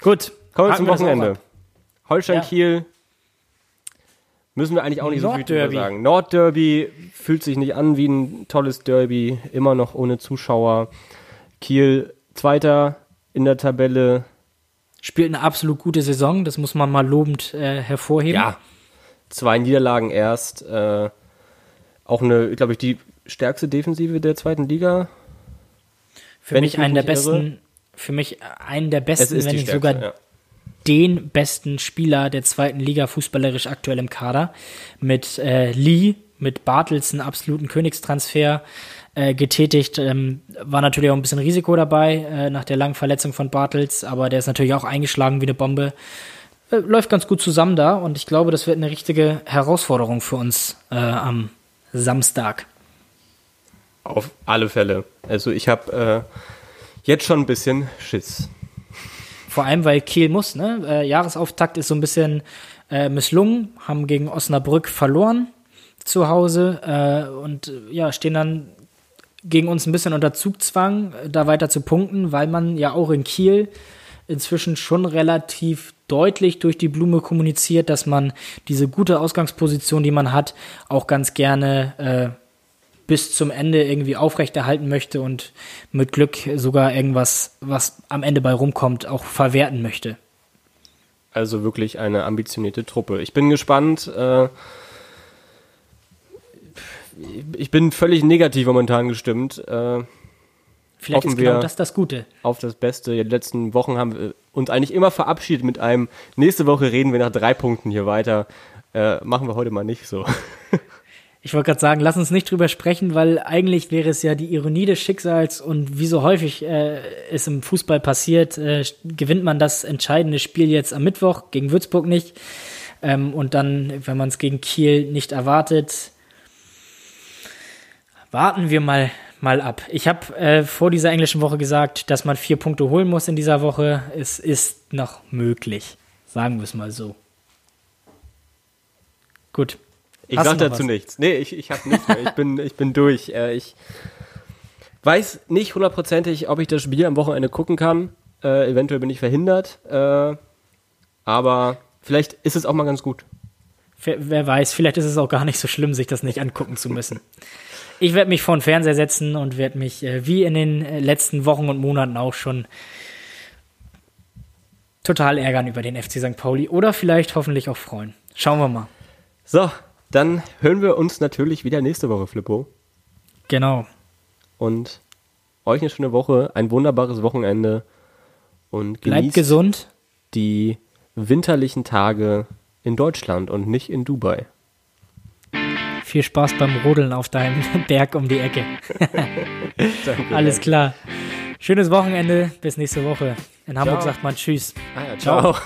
Gut. Kommen wir zum Wochenende. Holstein Kiel Müssen wir eigentlich auch nicht so viel drüber sagen. Nordderby fühlt sich nicht an wie ein tolles Derby, immer noch ohne Zuschauer. Kiel Zweiter in der Tabelle. Spielt eine absolut gute Saison, das muss man mal lobend äh, hervorheben. Ja, zwei Niederlagen erst. Äh, auch eine, glaube ich, die stärkste Defensive der zweiten Liga. Für mich einen der besten, für mich einen der besten, wenn nicht sogar ja den besten Spieler der zweiten Liga fußballerisch aktuell im Kader. Mit äh, Lee, mit Bartels einen absoluten Königstransfer äh, getätigt. Ähm, war natürlich auch ein bisschen Risiko dabei äh, nach der langen Verletzung von Bartels, aber der ist natürlich auch eingeschlagen wie eine Bombe. Äh, läuft ganz gut zusammen da und ich glaube, das wird eine richtige Herausforderung für uns äh, am Samstag. Auf alle Fälle. Also ich habe äh, jetzt schon ein bisschen Schiss. Vor allem, weil Kiel muss, ne? Äh, Jahresauftakt ist so ein bisschen äh, misslungen, haben gegen Osnabrück verloren zu Hause äh, und ja, stehen dann gegen uns ein bisschen unter Zugzwang, da weiter zu punkten, weil man ja auch in Kiel inzwischen schon relativ deutlich durch die Blume kommuniziert, dass man diese gute Ausgangsposition, die man hat, auch ganz gerne äh, bis zum Ende irgendwie aufrechterhalten möchte und mit Glück sogar irgendwas, was am Ende bei rumkommt, auch verwerten möchte. Also wirklich eine ambitionierte Truppe. Ich bin gespannt. Äh, ich bin völlig negativ momentan gestimmt. Äh, Vielleicht ist genau das das Gute. Auf das Beste. In den letzten Wochen haben wir uns eigentlich immer verabschiedet mit einem, nächste Woche reden wir nach drei Punkten hier weiter. Äh, machen wir heute mal nicht so. Ich wollte gerade sagen, lass uns nicht drüber sprechen, weil eigentlich wäre es ja die Ironie des Schicksals und wie so häufig äh, es im Fußball passiert, äh, gewinnt man das entscheidende Spiel jetzt am Mittwoch gegen Würzburg nicht. Ähm, und dann, wenn man es gegen Kiel nicht erwartet, warten wir mal, mal ab. Ich habe äh, vor dieser englischen Woche gesagt, dass man vier Punkte holen muss in dieser Woche. Es ist noch möglich. Sagen wir es mal so. Gut. Ich sag dazu was? nichts. Nee, ich, ich habe nichts mehr. Ich bin, ich bin durch. Äh, ich weiß nicht hundertprozentig, ob ich das Spiel am Wochenende gucken kann. Äh, eventuell bin ich verhindert. Äh, aber vielleicht ist es auch mal ganz gut. Wer, wer, weiß, vielleicht ist es auch gar nicht so schlimm, sich das nicht angucken zu müssen. Ich werde mich vor den Fernseher setzen und werde mich, äh, wie in den äh, letzten Wochen und Monaten auch schon, total ärgern über den FC St. Pauli oder vielleicht hoffentlich auch freuen. Schauen wir mal. So, dann hören wir uns natürlich wieder nächste Woche, Flippo. Genau. Und euch eine schöne Woche, ein wunderbares Wochenende und genießt Bleibt gesund. die winterlichen Tage in Deutschland und nicht in Dubai. viel Spaß beim Rodeln auf deinem Berg um die Ecke. Danke, Alles klar. Schönes Wochenende. Bis nächste Woche. In Hamburg Ciao. sagt man Tschüss. Ah ja, ciao.